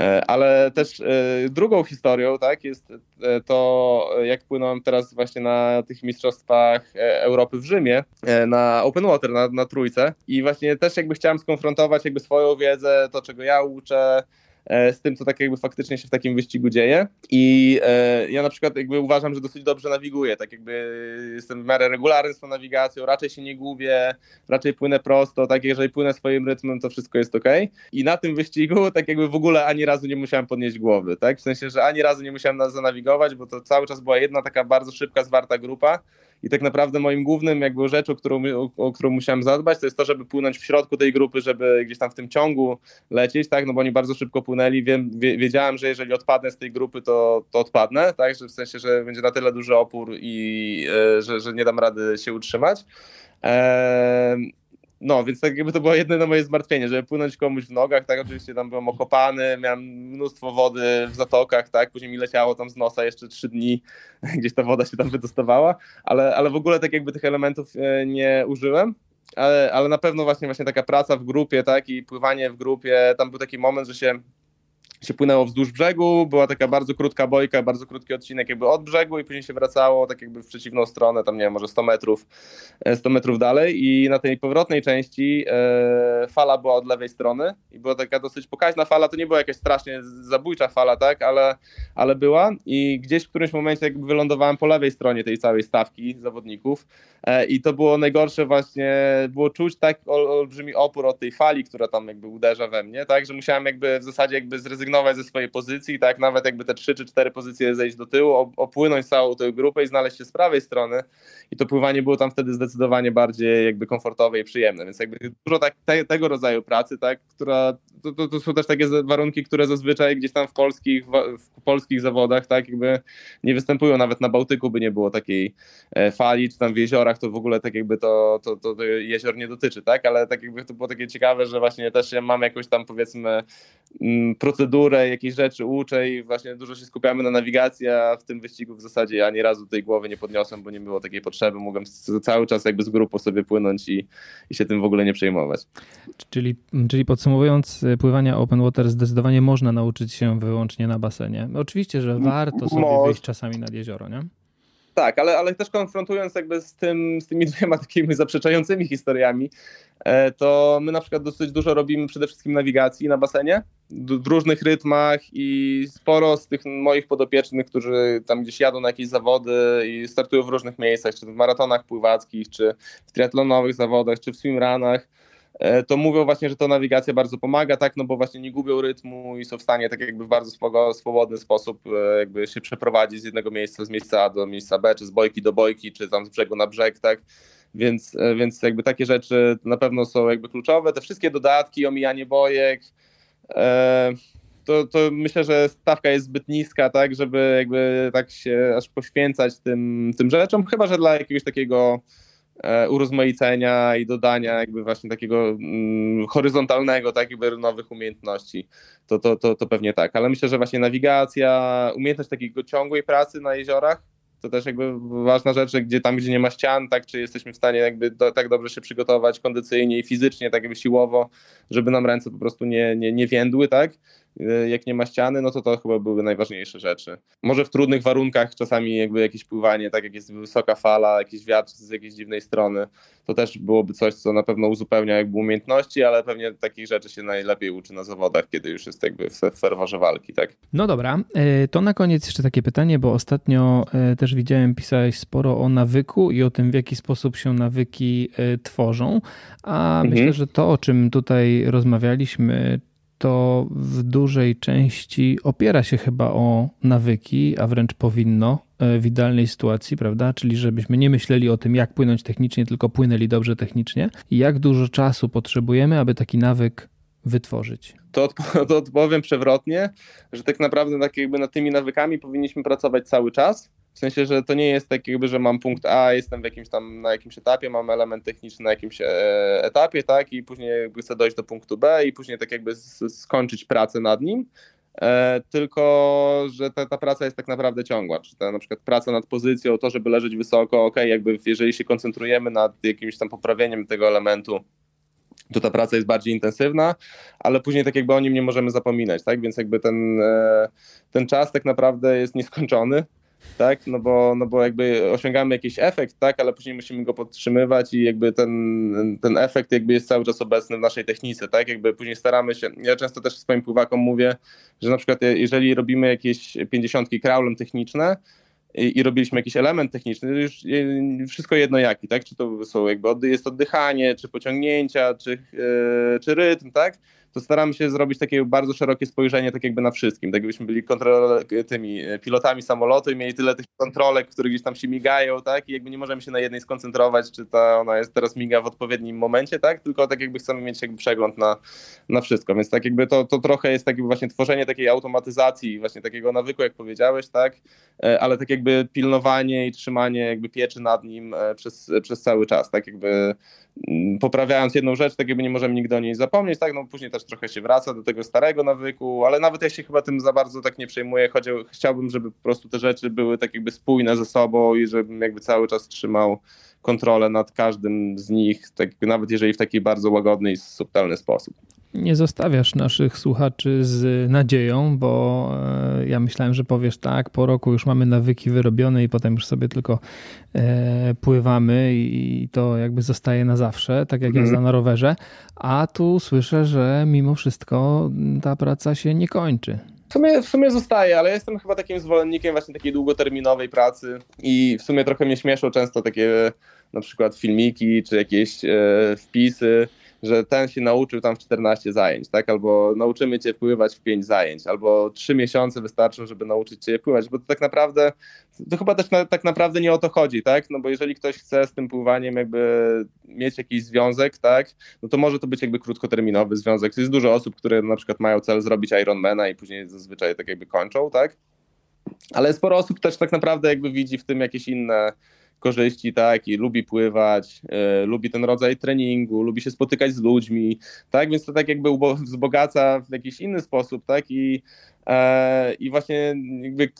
E, ale też e, drugą historią tak, jest e, to, jak płynąłem teraz właśnie na tych mistrzostwach Europy w Rzymie, na Open Water, na, na trójce i właśnie też jakby chciałem skonfrontować jakby swoją wiedzę, to czego ja uczę, E, z tym, co tak jakby faktycznie się w takim wyścigu dzieje. I e, ja na przykład jakby uważam, że dosyć dobrze nawiguję, tak jakby jestem w miarę regularny z tą nawigacją, raczej się nie gubię, raczej płynę prosto, tak jeżeli płynę swoim rytmem, to wszystko jest ok. I na tym wyścigu tak jakby w ogóle ani razu nie musiałem podnieść głowy, tak? W sensie, że ani razu nie musiałem zanawigować, bo to cały czas była jedna taka bardzo szybka, zwarta grupa i tak naprawdę moim głównym jakby rzeczą, którą, o, o, którą musiałem zadbać, to jest to, żeby płynąć w środku tej grupy, żeby gdzieś tam w tym ciągu lecieć, tak, no bo oni bardzo szybko płynęli, Wiem, wiedziałem, że jeżeli odpadnę z tej grupy, to, to odpadnę, tak, że w sensie, że będzie na tyle duży opór i e, że, że nie dam rady się utrzymać. No, więc tak jakby to było jedno moje zmartwienie, żeby płynąć komuś w nogach, tak, oczywiście tam byłem okopany, miałem mnóstwo wody w zatokach, tak, później mi leciało tam z nosa jeszcze trzy dni, gdzieś ta woda się tam wydostawała, ale, ale w ogóle tak jakby tych elementów e, nie użyłem, ale, ale na pewno właśnie, właśnie taka praca w grupie, tak, i pływanie w grupie, tam był taki moment, że się się płynęło wzdłuż brzegu, była taka bardzo krótka bojka, bardzo krótki odcinek jakby od brzegu i później się wracało tak jakby w przeciwną stronę, tam nie wiem, może 100 metrów, 100 e, metrów dalej i na tej powrotnej części e, fala była od lewej strony i była taka dosyć pokaźna fala, to nie była jakaś strasznie zabójcza fala, tak, ale, ale była i gdzieś w którymś momencie jakby wylądowałem po lewej stronie tej całej stawki zawodników e, i to było najgorsze właśnie, było czuć tak olbrzymi opór od tej fali, która tam jakby uderza we mnie, tak, że musiałem jakby w zasadzie jakby zrezygnować ze swojej pozycji, tak, nawet jakby te trzy czy cztery pozycje zejść do tyłu, opłynąć całą tę grupę i znaleźć się z prawej strony. I to pływanie było tam wtedy zdecydowanie bardziej jakby komfortowe i przyjemne, więc jakby dużo tak, te, tego rodzaju pracy, tak, która to, to, to, są też takie warunki, które zazwyczaj gdzieś tam w polskich, w polskich zawodach, tak, jakby nie występują, nawet na Bałtyku by nie było takiej e, fali, czy tam w jeziorach to w ogóle tak jakby to, to, to, to jezior nie dotyczy, tak, ale tak jakby to było takie ciekawe, że właśnie też ja mam jakąś tam powiedzmy mm, procedurę, jakieś rzeczy uczę i właśnie dużo się skupiamy na nawigacji, a w tym wyścigu w zasadzie ani razu tej głowy nie podniosłem, bo nie było takiej potrzeby, mogłem cały czas jakby z grupą sobie płynąć i, i się tym w ogóle nie przejmować. Czyli, czyli podsumowując, pływania open water zdecydowanie można nauczyć się wyłącznie na basenie. Oczywiście, że warto sobie Mo... wyjść czasami nad jezioro, nie? Tak, ale, ale też konfrontując jakby z, tym, z tymi dwiema takimi zaprzeczającymi historiami, e, to my na przykład dosyć dużo robimy przede wszystkim nawigacji na basenie w różnych rytmach i sporo z tych moich podopiecznych, którzy tam gdzieś jadą na jakieś zawody i startują w różnych miejscach, czy w maratonach pływackich, czy w triatlonowych zawodach, czy w swimranach, to mówią właśnie, że to nawigacja bardzo pomaga, tak, no bo właśnie nie gubią rytmu i są w stanie tak jakby w bardzo swobodny sposób e, jakby się przeprowadzić z jednego miejsca, z miejsca A do miejsca B, czy z bojki do bojki, czy tam z brzegu na brzeg, tak, więc, e, więc jakby takie rzeczy na pewno są jakby kluczowe. Te wszystkie dodatki, omijanie bojek, to, to myślę, że stawka jest zbyt niska, tak, żeby jakby tak się aż poświęcać tym, tym rzeczom, chyba, że dla jakiegoś takiego E, urozmaicenia i dodania jakby właśnie takiego mm, horyzontalnego, tak jakby nowych umiejętności, to, to, to, to pewnie tak, ale myślę, że właśnie nawigacja, umiejętność takiego ciągłej pracy na jeziorach, to też jakby ważna rzecz, że gdzie tam, gdzie nie ma ścian, tak, czy jesteśmy w stanie jakby do, tak dobrze się przygotować kondycyjnie i fizycznie, tak jakby siłowo, żeby nam ręce po prostu nie, nie, nie więdły, tak, E, jak nie ma ściany, no to to chyba były najważniejsze rzeczy. Może w trudnych warunkach czasami jakby jakieś pływanie, tak jak jest wysoka fala, jakiś wiatr z jakiejś dziwnej strony, to też byłoby coś, co na pewno uzupełnia jakby umiejętności, ale pewnie takich rzeczy się najlepiej uczy na zawodach, kiedy już jest jakby w ferworze walki, tak? No dobra, e, to na koniec jeszcze takie pytanie, bo ostatnio e, też widziałem, pisałeś sporo o nawyku i o tym, w jaki sposób się nawyki tworzą, a mhm. myślę, że to, o czym tutaj rozmawialiśmy, to w dużej części opiera się chyba o nawyki, a wręcz powinno e, w idealnej sytuacji, prawda? Czyli żebyśmy nie myśleli o tym, jak płynąć technicznie, tylko płynęli dobrze technicznie. I jak dużo czasu potrzebujemy, aby taki nawyk wytworzyć? To, to odpowiem przewrotnie, że tak naprawdę tak jakby nad tymi nawykami powinniśmy pracować cały czas w sensie, że to nie jest tak jakby, że mam punkt A, jestem w jakimś tam na jakimś etapie, mam element techniczny na jakimś e, etapie, tak, i później jakby chcę dojść do punktu B i później tak jakby skończyć pracę nad nim. E, tylko, że ta, ta praca jest tak naprawdę ciągła, czy ta na przykład praca nad pozycją, to, żeby leżeć wysoko, ok, jakby jeżeli się koncentrujemy nad jakimś tam poprawieniem tego elementu, to ta praca jest bardziej intensywna, ale później tak jakby o nim nie możemy zapominać, tak, więc jakby ten, e, ten czas tak naprawdę jest nieskończony, tak, no bo, no bo jakby osiągamy jakiś efekt, tak, ale później musimy go podtrzymywać i jakby ten, ten efekt jakby jest cały czas obecny w naszej technice, tak, jakby później staramy się, ja często też swoim pływakom mówię, że na przykład jeżeli robimy jakieś pięćdziesiątki kraulem techniczne, i, i, robiliśmy jakiś element techniczny, już wszystko jedno jaki, tak? Czy to są jakby jest oddychanie, czy pociągnięcia, czy, yy, czy rytm, tak? To staramy się zrobić takie bardzo szerokie spojrzenie, tak jakby na wszystkim. Tak jakbyśmy byli tymi e, pilotami samolotu i mieli tyle tych kontrolek, które gdzieś tam się migają, tak? I jakby nie możemy się na jednej skoncentrować, czy ta ona jest teraz miga w odpowiednim momencie, tak? Tylko tak jakby chcemy mieć jakby przegląd na, na wszystko. Więc tak jakby to, to trochę jest takie właśnie tworzenie takiej automatyzacji, właśnie takiego nawyku, jak powiedziałeś, tak? E, ale tak jakby pilnowanie i trzymanie jakby pieczy nad nim e, przez, przez cały czas, tak jakby mm, poprawiając jedną rzecz, tak jakby nie możemy nigdy o niej zapomnieć, tak? No później też trochę się wraca do tego starego nawyku, ale nawet ja się chyba tym za bardzo tak nie przejmuję. Chodzi, chciałbym, żeby po prostu te rzeczy były tak jakby spójne ze sobą i żebym jakby cały czas trzymał kontrolę nad każdym z nich, tak nawet jeżeli w taki bardzo łagodny i subtelny sposób. Nie zostawiasz naszych słuchaczy z nadzieją, bo e, ja myślałem, że powiesz tak, po roku już mamy nawyki wyrobione i potem już sobie tylko e, pływamy i to jakby zostaje na zawsze, tak jak mm. jazda na rowerze, a tu słyszę, że mimo wszystko ta praca się nie kończy. W sumie, w sumie zostaje, ale jestem chyba takim zwolennikiem właśnie takiej długoterminowej pracy i w sumie trochę mnie śmieszą często takie na przykład filmiki czy jakieś e, wpisy, że ten się nauczył tam w 14 zajęć, tak? Albo nauczymy cię pływać w 5 zajęć, albo 3 miesiące wystarczą, żeby nauczyć cię pływać, bo to tak naprawdę, to chyba też na, tak naprawdę nie o to chodzi, tak? No bo jeżeli ktoś chce z tym pływaniem jakby mieć jakiś związek, tak? No to może to być jakby krótkoterminowy związek. To jest dużo osób, które na przykład mają cel zrobić Ironmana i później zazwyczaj tak jakby kończą, tak? Ale sporo osób też tak naprawdę jakby widzi w tym jakieś inne korzyści, tak, i lubi pływać, y, lubi ten rodzaj treningu, lubi się spotykać z ludźmi, tak, więc to tak jakby wzbogaca w jakiś inny sposób, tak, i I właśnie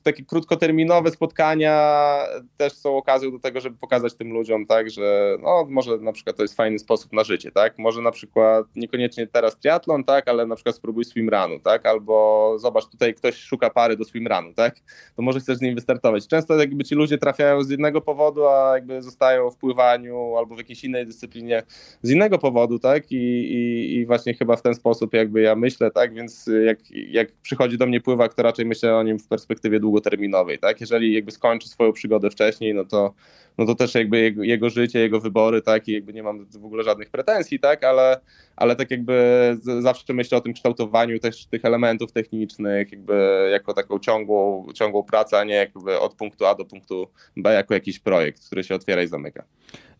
takie krótkoterminowe spotkania też są okazją do tego, żeby pokazać tym ludziom, tak, że no, może na przykład to jest fajny sposób na życie, tak? Może na przykład niekoniecznie teraz triatlon, tak, ale na przykład spróbuj swimrunu, tak? Albo zobacz, tutaj ktoś szuka pary do swimrunu, tak? To może chcesz z nim wystartować. Często jakby ci ludzie trafiają z jednego powodu, a jakby zostają w pływaniu albo w jakiejś innej dyscyplinie z innego powodu, tak? I, i, i właśnie chyba w ten sposób jakby ja myślę, tak? Więc jak, jak przychodzi do mnie pływa, to raczej myślę o nim w perspektywie długoterminowej, tak? Jeżeli jakby skończy swoją przygodę wcześniej, no to, no to też jakby jego, jego życie, jego wybory, tak? I jakby nie mam w ogóle żadnych pretensji, tak? Ale, ale tak jakby zawsze myślę o tym kształtowaniu też tych elementów technicznych, jakby jako taką ciągłą, ciągłą pracę, a nie jakby od punktu A do punktu B jako jakiś projekt, który się otwiera i zamyka.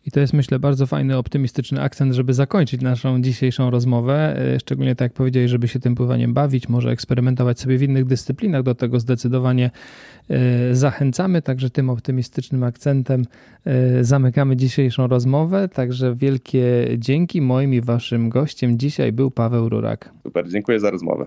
I to jest, myślę, bardzo fajny, optymistyczny akcent, żeby zakończyć naszą dzisiejszą rozmowę. E, szczególnie tak jak powiedziałeś, żeby się tym pływaniem bawić, może eksperymentować sobie w innych dyscyplinach. Do tego zdecydowanie e, zachęcamy. Także tym optymistycznym akcentem e, zamykamy dzisiejszą rozmowę. Także wielkie dzięki. Moim i waszym gościem dzisiaj był Paweł Rurak. Super, dziękuję za rozmowę.